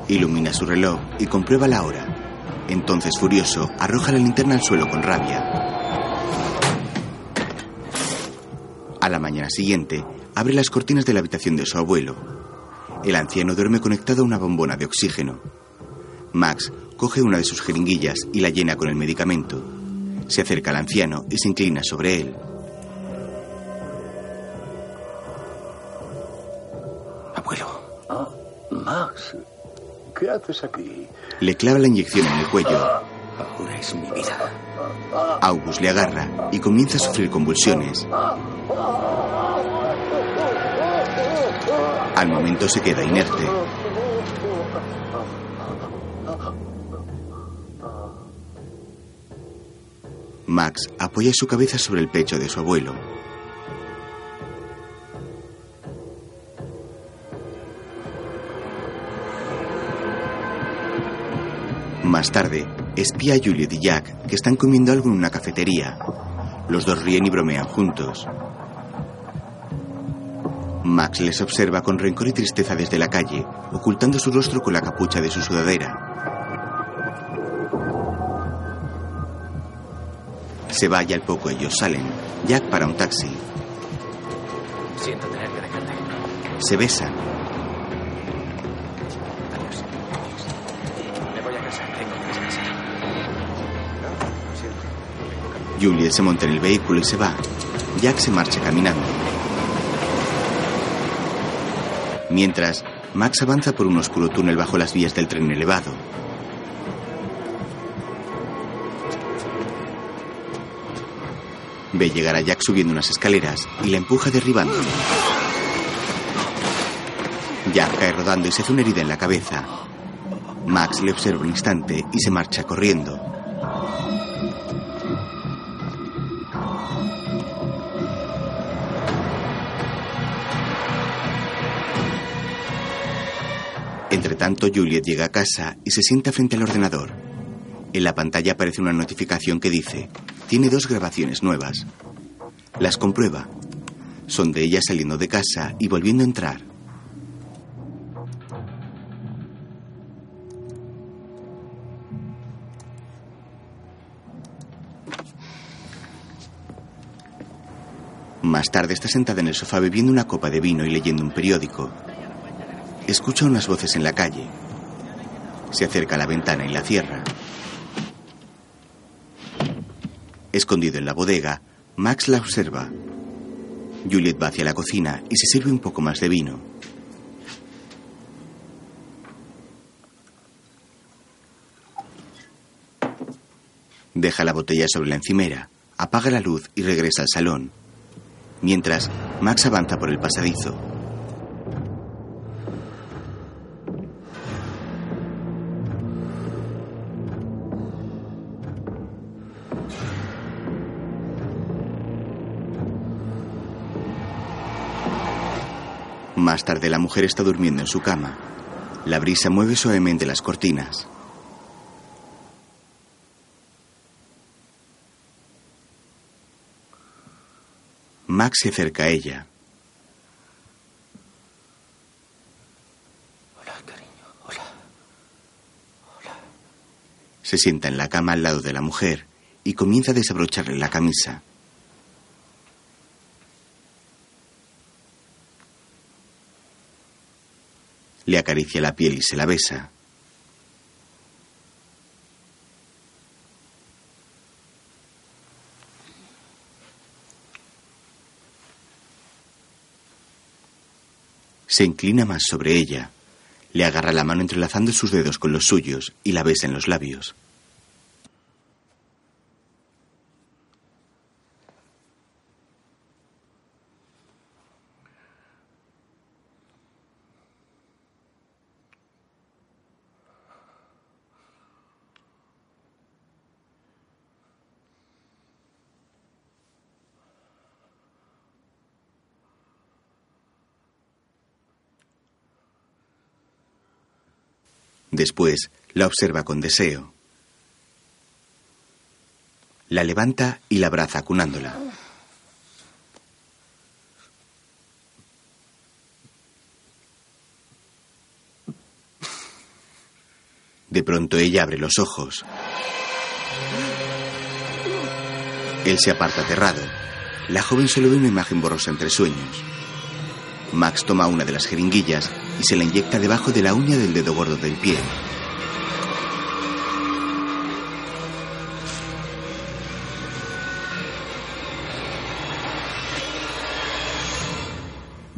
Ilumina su reloj y comprueba la hora. Entonces, furioso, arroja la linterna al suelo con rabia. A la mañana siguiente, abre las cortinas de la habitación de su abuelo. El anciano duerme conectado a una bombona de oxígeno. Max coge una de sus jeringuillas y la llena con el medicamento. Se acerca al anciano y se inclina sobre él. Abuelo. Ah, Max. ¿Qué haces aquí? Le clava la inyección en el cuello. Ahora es mi vida. August le agarra y comienza a sufrir convulsiones. Al momento se queda inerte. Max apoya su cabeza sobre el pecho de su abuelo. Más tarde, espía a Juliet y Jack, que están comiendo algo en una cafetería. Los dos ríen y bromean juntos. Max les observa con rencor y tristeza desde la calle, ocultando su rostro con la capucha de su sudadera. Se va y al poco ellos salen. Jack para un taxi. Siento tener que dejarte. Se besan. Adiós. Me voy a casa. Tengo que descansar. Juliet se monta en el vehículo y se va. Jack se marcha caminando. Mientras, Max avanza por un oscuro túnel bajo las vías del tren elevado. Ve llegar a Jack subiendo unas escaleras y la empuja derribándolo. Jack cae rodando y se hace una herida en la cabeza. Max le observa un instante y se marcha corriendo. Entre tanto, Juliet llega a casa y se sienta frente al ordenador. En la pantalla aparece una notificación que dice, tiene dos grabaciones nuevas. Las comprueba. Son de ella saliendo de casa y volviendo a entrar. Más tarde está sentada en el sofá bebiendo una copa de vino y leyendo un periódico. Escucha unas voces en la calle. Se acerca a la ventana y la cierra. Escondido en la bodega, Max la observa. Juliet va hacia la cocina y se sirve un poco más de vino. Deja la botella sobre la encimera, apaga la luz y regresa al salón. Mientras, Max avanza por el pasadizo. Más tarde la mujer está durmiendo en su cama. La brisa mueve suavemente las cortinas. Max se acerca a ella. Hola, cariño. Hola. Se sienta en la cama al lado de la mujer y comienza a desabrocharle la camisa. Le acaricia la piel y se la besa. Se inclina más sobre ella. Le agarra la mano entrelazando sus dedos con los suyos y la besa en los labios. Después la observa con deseo. La levanta y la abraza acunándola. De pronto ella abre los ojos. Él se aparta aterrado. La joven solo ve una imagen borrosa entre sueños. Max toma una de las jeringuillas y se la inyecta debajo de la uña del dedo gordo del pie.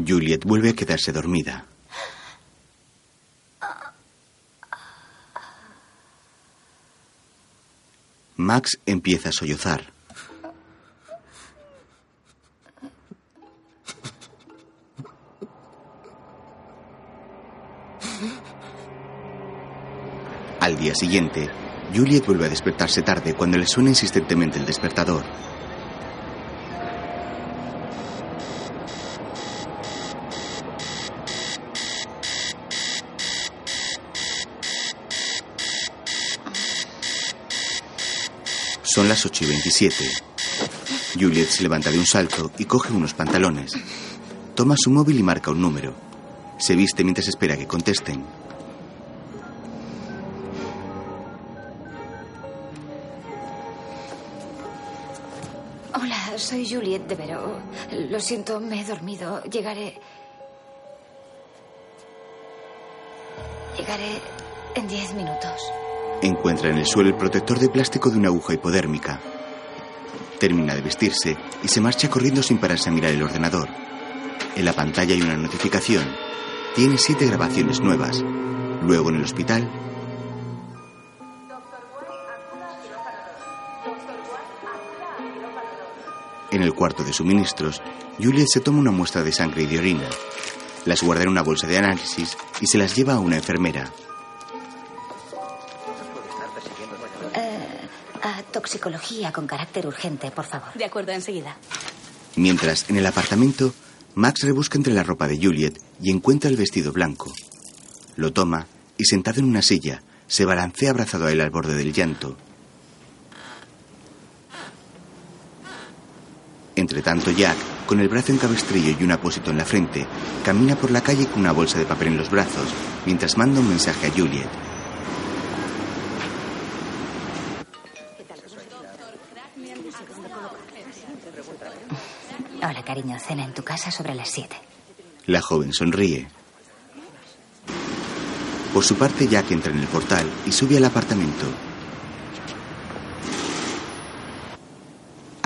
Juliet vuelve a quedarse dormida. Max empieza a sollozar. Al día siguiente, Juliet vuelve a despertarse tarde cuando le suena insistentemente el despertador. Son las 8 y 27. Juliet se levanta de un salto y coge unos pantalones. Toma su móvil y marca un número. Se viste mientras espera que contesten. Soy Juliet de Vero. Lo siento, me he dormido. Llegaré. Llegaré en diez minutos. Encuentra en el suelo el protector de plástico de una aguja hipodérmica. Termina de vestirse y se marcha corriendo sin pararse a mirar el ordenador. En la pantalla hay una notificación. Tiene siete grabaciones nuevas. Luego en el hospital. Cuarto de suministros, Juliet se toma una muestra de sangre y de orina. Las guarda en una bolsa de análisis y se las lleva a una enfermera. Eh, a toxicología con carácter urgente, por favor. De acuerdo, enseguida. Mientras, en el apartamento, Max rebusca entre la ropa de Juliet y encuentra el vestido blanco. Lo toma y, sentado en una silla, se balancea abrazado a él al borde del llanto. Entre tanto, Jack, con el brazo en cabestrillo y un apósito en la frente, camina por la calle con una bolsa de papel en los brazos, mientras manda un mensaje a Juliet. Hola, cariño. Cena en tu casa sobre las siete. La joven sonríe. Por su parte, Jack entra en el portal y sube al apartamento.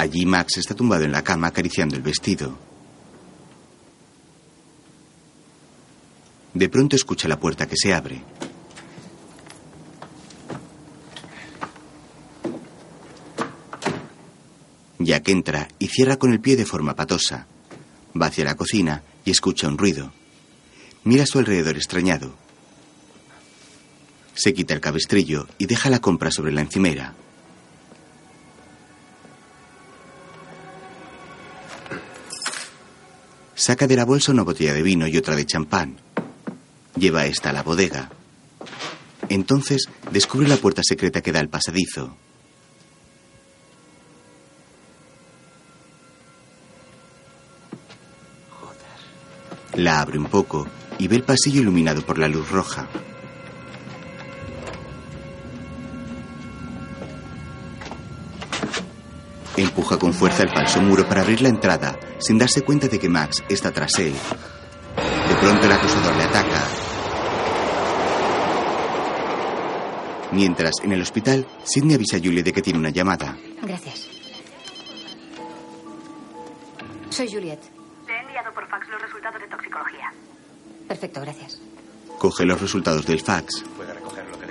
Allí Max está tumbado en la cama acariciando el vestido. De pronto escucha la puerta que se abre. Jack entra y cierra con el pie de forma patosa. Va hacia la cocina y escucha un ruido. Mira a su alrededor extrañado. Se quita el cabestrillo y deja la compra sobre la encimera. Saca de la bolsa una botella de vino y otra de champán. Lleva esta a la bodega. Entonces descubre la puerta secreta que da al pasadizo. La abre un poco y ve el pasillo iluminado por la luz roja. Empuja con fuerza el falso muro para abrir la entrada, sin darse cuenta de que Max está tras él. De pronto el acosador le ataca. Mientras, en el hospital, Sidney avisa a Julie de que tiene una llamada. Gracias. Soy Juliet. Te he enviado por fax los resultados de toxicología. Perfecto, gracias. Coge los resultados del fax. ¿Puede recoger lo que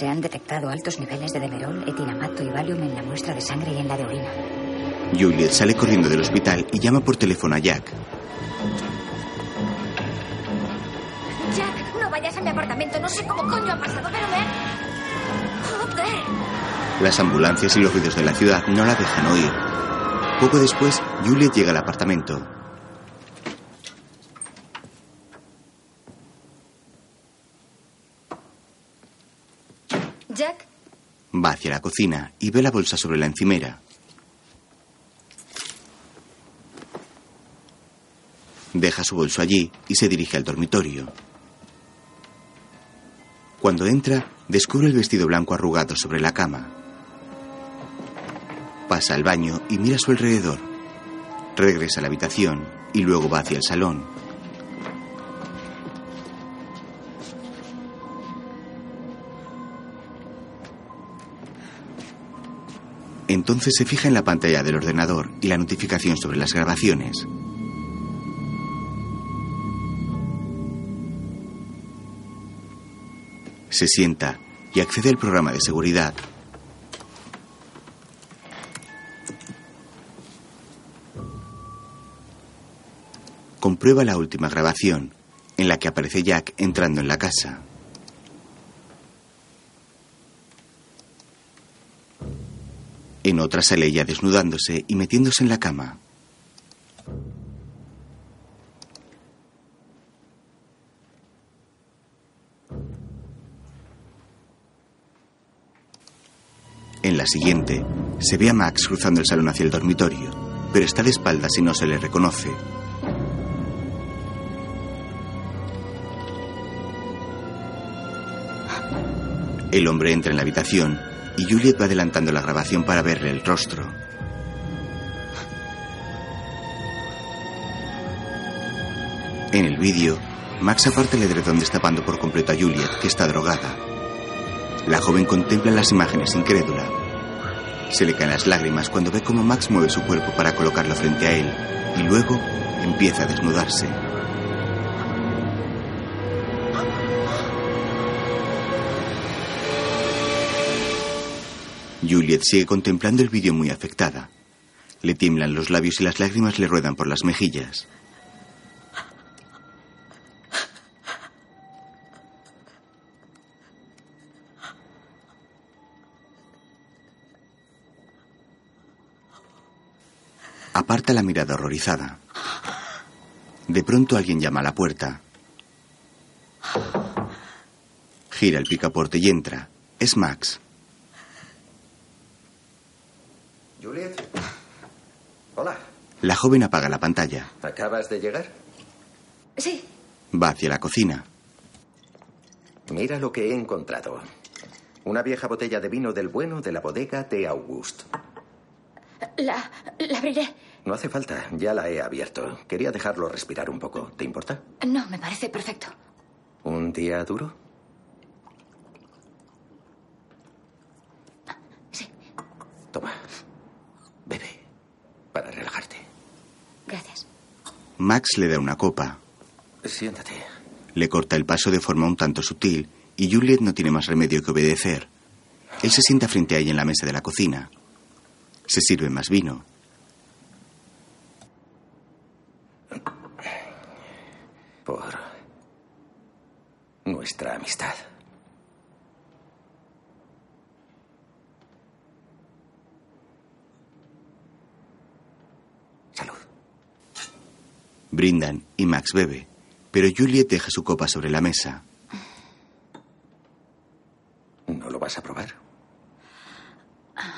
Se han detectado altos niveles de demerol, etilamato y valium en la muestra de sangre y en la de orina. Juliet sale corriendo del hospital y llama por teléfono a Jack. Jack, no vayas a mi apartamento. No sé cómo coño ha pasado, pero me... Joder. Las ambulancias y los ruidos de la ciudad no la dejan oír. Poco después, Juliet llega al apartamento. Hacia la cocina y ve la bolsa sobre la encimera. Deja su bolso allí y se dirige al dormitorio. Cuando entra, descubre el vestido blanco arrugado sobre la cama. Pasa al baño y mira a su alrededor. Regresa a la habitación y luego va hacia el salón. Entonces se fija en la pantalla del ordenador y la notificación sobre las grabaciones. Se sienta y accede al programa de seguridad. Comprueba la última grabación, en la que aparece Jack entrando en la casa. En otra sale ella desnudándose y metiéndose en la cama. En la siguiente, se ve a Max cruzando el salón hacia el dormitorio, pero está de espaldas y no se le reconoce. El hombre entra en la habitación y Juliet va adelantando la grabación para verle el rostro. En el vídeo, Max aparta el edredón destapando por completo a Juliet, que está drogada. La joven contempla las imágenes incrédula. Se le caen las lágrimas cuando ve cómo Max mueve su cuerpo para colocarlo frente a él y luego empieza a desnudarse. Juliet sigue contemplando el vídeo muy afectada. Le tiemblan los labios y las lágrimas le ruedan por las mejillas. Aparta la mirada horrorizada. De pronto alguien llama a la puerta. Gira el picaporte y entra. Es Max. Juliet. Hola. La joven apaga la pantalla. ¿Acabas de llegar? Sí. Va hacia la cocina. Mira lo que he encontrado. Una vieja botella de vino del bueno de la bodega de August. La, la abriré. No hace falta, ya la he abierto. Quería dejarlo respirar un poco. ¿Te importa? No, me parece perfecto. ¿Un día duro? Sí. Toma. Para relajarte. Gracias. Max le da una copa. Siéntate. Le corta el paso de forma un tanto sutil y Juliet no tiene más remedio que obedecer. Él se sienta frente a ella en la mesa de la cocina. Se sirve más vino. Por nuestra amistad. Brindan y Max bebe, pero Juliet deja su copa sobre la mesa. ¿No lo vas a probar?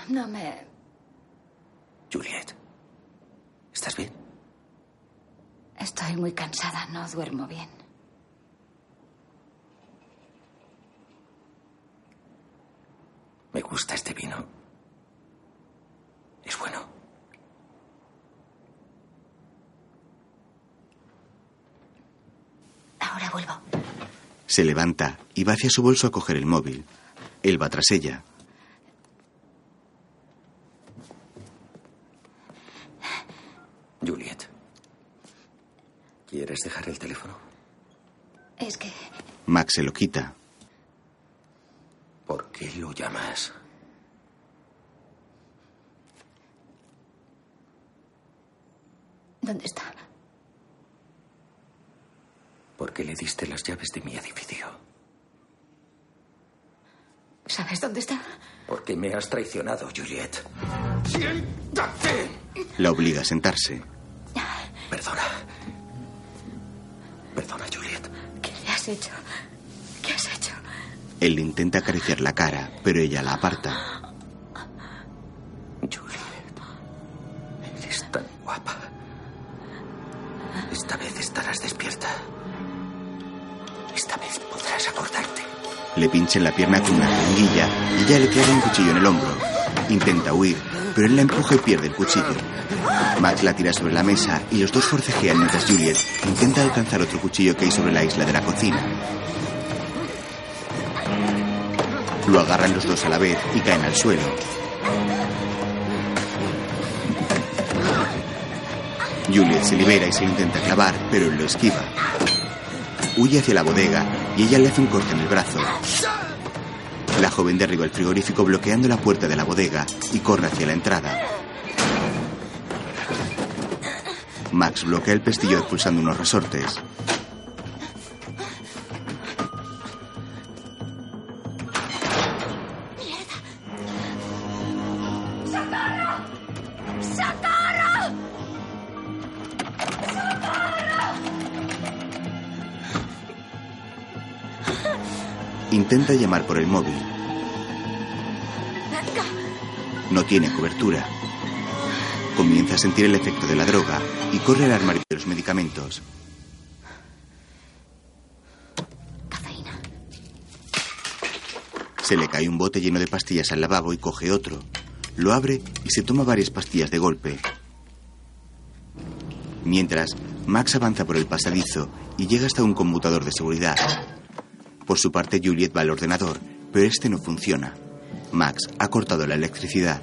No me... Juliet. ¿Estás bien? Estoy muy cansada, no duermo bien. Me gusta este vino. Es bueno. Ahora vuelvo. Se levanta y va hacia su bolso a coger el móvil. Él va tras ella. Juliet. ¿Quieres dejar el teléfono? Es que Max se lo quita. ¿Por qué lo llamas? ¿Dónde está? ¿Por qué le diste las llaves de mi edificio? ¿Sabes dónde está? Porque me has traicionado, Juliet. ¡Siéntate! La obliga a sentarse. Perdona. Perdona, Juliet. ¿Qué le has hecho? ¿Qué has hecho? Él le intenta acariciar la cara, pero ella la aparta. Le pincha en la pierna con una jeringuilla y ella le clava un cuchillo en el hombro. Intenta huir, pero él la empuja y pierde el cuchillo. Max la tira sobre la mesa y los dos forcejean mientras Juliet intenta alcanzar otro cuchillo que hay sobre la isla de la cocina. Lo agarran los dos a la vez y caen al suelo. Juliet se libera y se intenta clavar, pero él lo esquiva. Huye hacia la bodega y ella le hace un corte en el brazo. La joven derriba el frigorífico bloqueando la puerta de la bodega y corre hacia la entrada. Max bloquea el pestillo expulsando unos resortes. Intenta llamar por el móvil. No tiene cobertura. Comienza a sentir el efecto de la droga y corre al armario de los medicamentos. Se le cae un bote lleno de pastillas al lavabo y coge otro. Lo abre y se toma varias pastillas de golpe. Mientras, Max avanza por el pasadizo y llega hasta un conmutador de seguridad. Por su parte, Juliet va al ordenador, pero este no funciona. Max ha cortado la electricidad.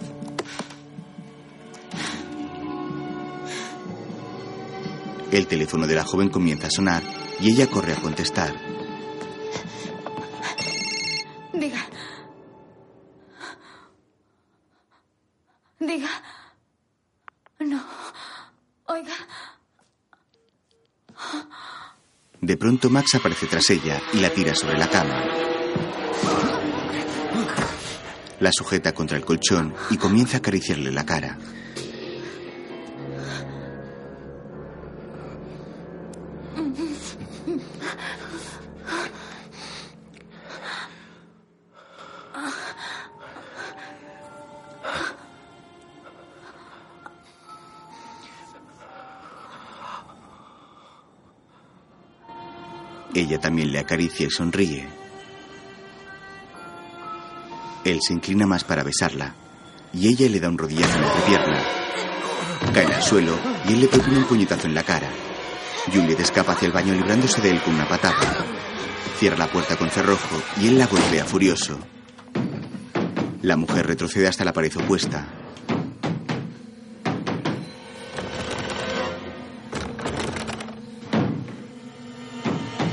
El teléfono de la joven comienza a sonar y ella corre a contestar. Diga. Diga. No. Oiga. De pronto Max aparece tras ella y la tira sobre la cama. La sujeta contra el colchón y comienza a acariciarle la cara. Ella también le acaricia y sonríe. Él se inclina más para besarla y ella le da un rodillazo en la entrepierna. Cae al suelo y él le pega un puñetazo en la cara. Juliet escapa hacia el baño librándose de él con una patada. Cierra la puerta con cerrojo y él la golpea furioso. La mujer retrocede hasta la pared opuesta.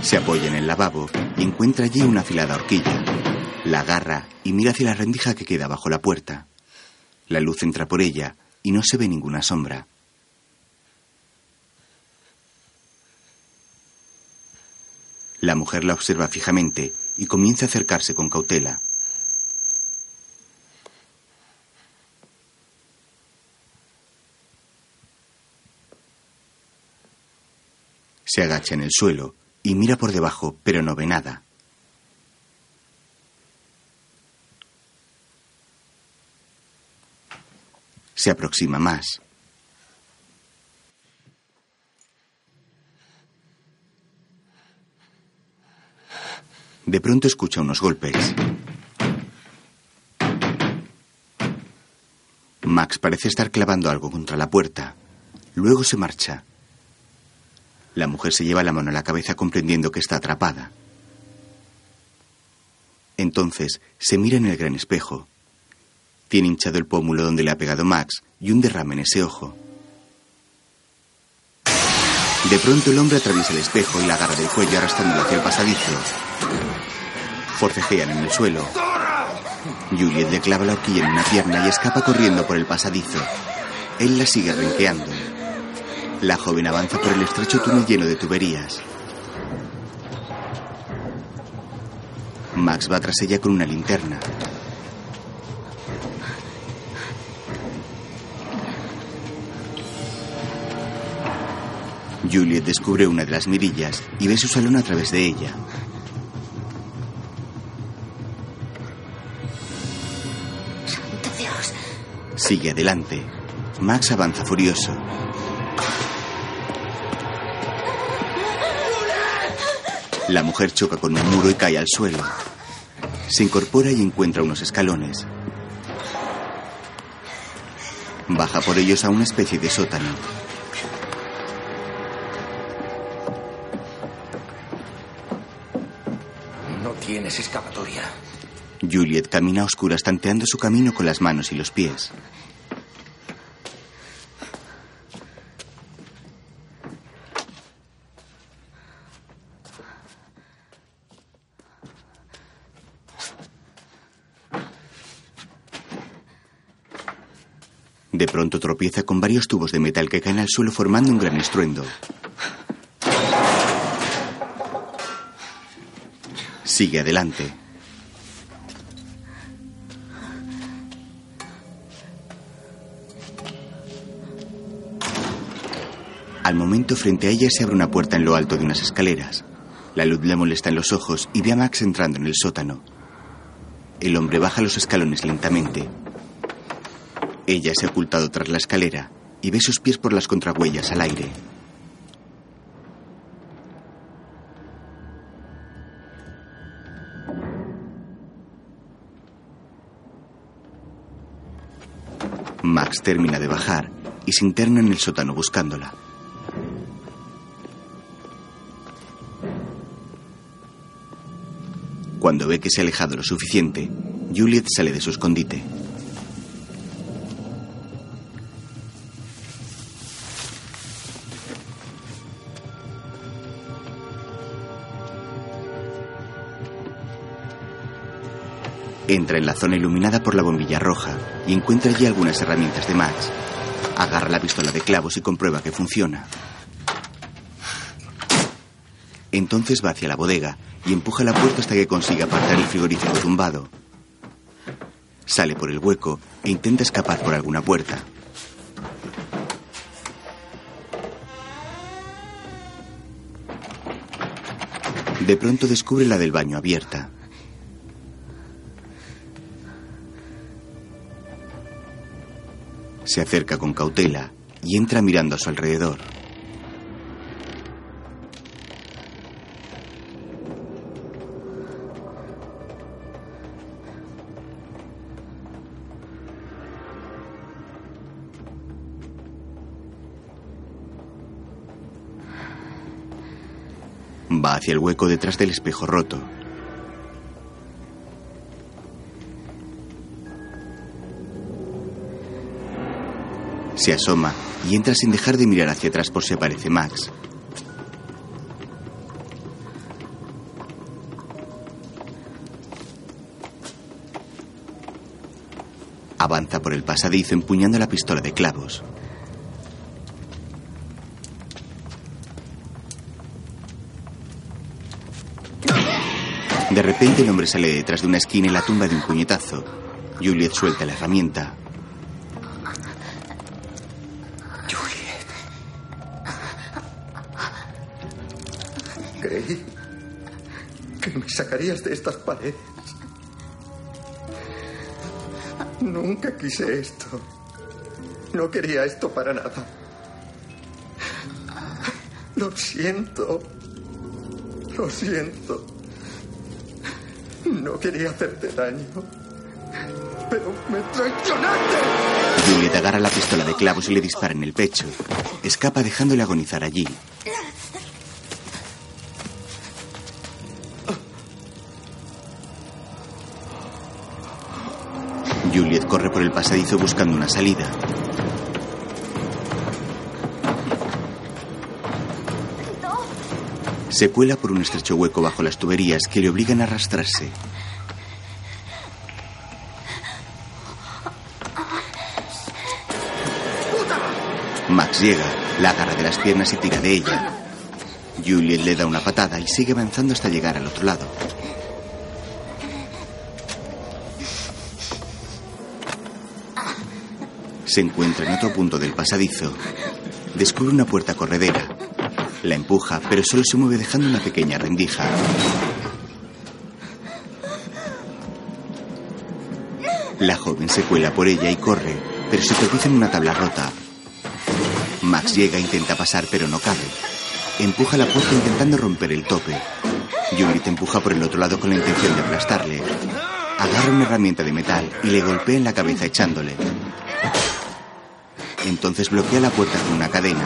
Se apoya en el lavabo y encuentra allí una afilada horquilla. La agarra y mira hacia la rendija que queda bajo la puerta. La luz entra por ella y no se ve ninguna sombra. La mujer la observa fijamente y comienza a acercarse con cautela. Se agacha en el suelo y mira por debajo, pero no ve nada. Se aproxima más. De pronto escucha unos golpes. Max parece estar clavando algo contra la puerta. Luego se marcha. La mujer se lleva la mano a la cabeza comprendiendo que está atrapada. Entonces se mira en el gran espejo. Tiene hinchado el pómulo donde le ha pegado Max y un derrame en ese ojo. De pronto el hombre atraviesa el espejo y la agarra del cuello arrastrándolo hacia el pasadizo. Forcejean en el suelo. Juliet le clava la horquilla en una pierna y escapa corriendo por el pasadizo. Él la sigue renqueando. La joven avanza por el estrecho túnel lleno de tuberías. Max va tras ella con una linterna. Juliet descubre una de las mirillas y ve su salón a través de ella. ¡Santo Dios! Sigue adelante. Max avanza furioso. La mujer choca con un muro y cae al suelo. Se incorpora y encuentra unos escalones. Baja por ellos a una especie de sótano. No tienes excavatoria. Juliet camina a oscuras tanteando su camino con las manos y los pies. De pronto tropieza con varios tubos de metal que caen al suelo formando un gran estruendo. Sigue adelante. Al momento frente a ella se abre una puerta en lo alto de unas escaleras. La luz le molesta en los ojos y ve a Max entrando en el sótano. El hombre baja los escalones lentamente. Ella se ha ocultado tras la escalera y ve sus pies por las contrahuellas al aire. Max termina de bajar y se interna en el sótano buscándola. Cuando ve que se ha alejado lo suficiente, Juliet sale de su escondite. Entra en la zona iluminada por la bombilla roja y encuentra allí algunas herramientas de Max. Agarra la pistola de clavos y comprueba que funciona. Entonces va hacia la bodega y empuja la puerta hasta que consigue apartar el frigorífico tumbado. Sale por el hueco e intenta escapar por alguna puerta. De pronto descubre la del baño abierta. Se acerca con cautela y entra mirando a su alrededor. Va hacia el hueco detrás del espejo roto. Se asoma y entra sin dejar de mirar hacia atrás por si aparece Max. Avanza por el pasadizo empuñando la pistola de clavos. De repente el hombre sale detrás de una esquina y la tumba de un puñetazo. Juliet suelta la herramienta. Sacarías de estas paredes. Nunca quise esto. No quería esto para nada. Lo siento. Lo siento. No quería hacerte daño. Pero me traicionaste. Juliet agarra la pistola de clavos y le dispara en el pecho. Escapa dejándole agonizar allí. Corre por el pasadizo buscando una salida. Se cuela por un estrecho hueco bajo las tuberías que le obligan a arrastrarse. Max llega, la agarra de las piernas y tira de ella. Juliet le da una patada y sigue avanzando hasta llegar al otro lado. Se encuentra en otro punto del pasadizo. Descubre una puerta corredera. La empuja, pero solo se mueve dejando una pequeña rendija. La joven se cuela por ella y corre, pero se tropieza en una tabla rota. Max llega e intenta pasar, pero no cabe. Empuja la puerta intentando romper el tope. Julie te empuja por el otro lado con la intención de aplastarle. Agarra una herramienta de metal y le golpea en la cabeza echándole. Entonces bloquea la puerta con una cadena.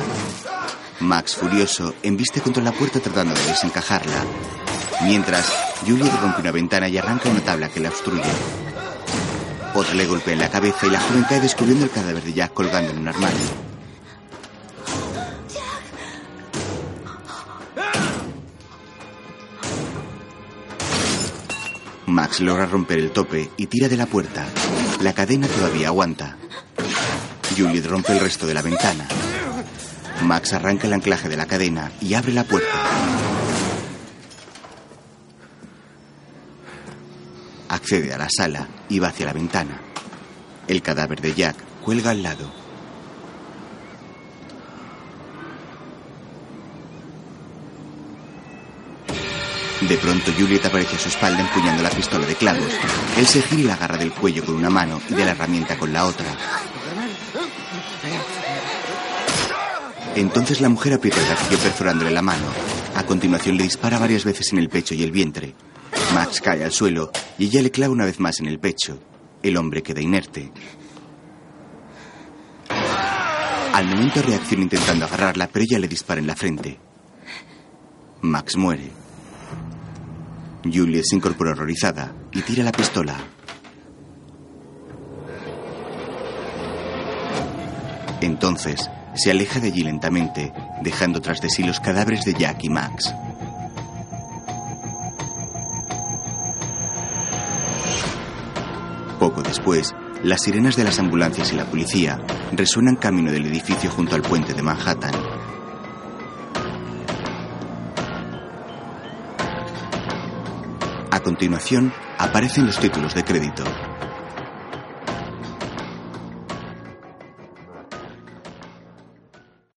Max, furioso, embiste contra la puerta tratando de desencajarla. Mientras, Julie rompe una ventana y arranca una tabla que la obstruye. Otra le golpea en la cabeza y la joven cae descubriendo el cadáver de Jack colgando en un armario. Max logra romper el tope y tira de la puerta. La cadena todavía aguanta. Juliet rompe el resto de la ventana. Max arranca el anclaje de la cadena y abre la puerta. Accede a la sala y va hacia la ventana. El cadáver de Jack cuelga al lado. De pronto Juliet aparece a su espalda empuñando la pistola de clavos. Él se gira y la agarra del cuello con una mano y de la herramienta con la otra. Entonces la mujer aprieta el gatillo perforándole la mano. A continuación le dispara varias veces en el pecho y el vientre. Max cae al suelo y ella le clava una vez más en el pecho. El hombre queda inerte. Al momento reacciona intentando agarrarla, pero ella le dispara en la frente. Max muere. Juliet se incorpora horrorizada y tira la pistola. Entonces, se aleja de allí lentamente, dejando tras de sí los cadáveres de Jack y Max. Poco después, las sirenas de las ambulancias y la policía resuenan camino del edificio junto al puente de Manhattan. A continuación, aparecen los títulos de crédito.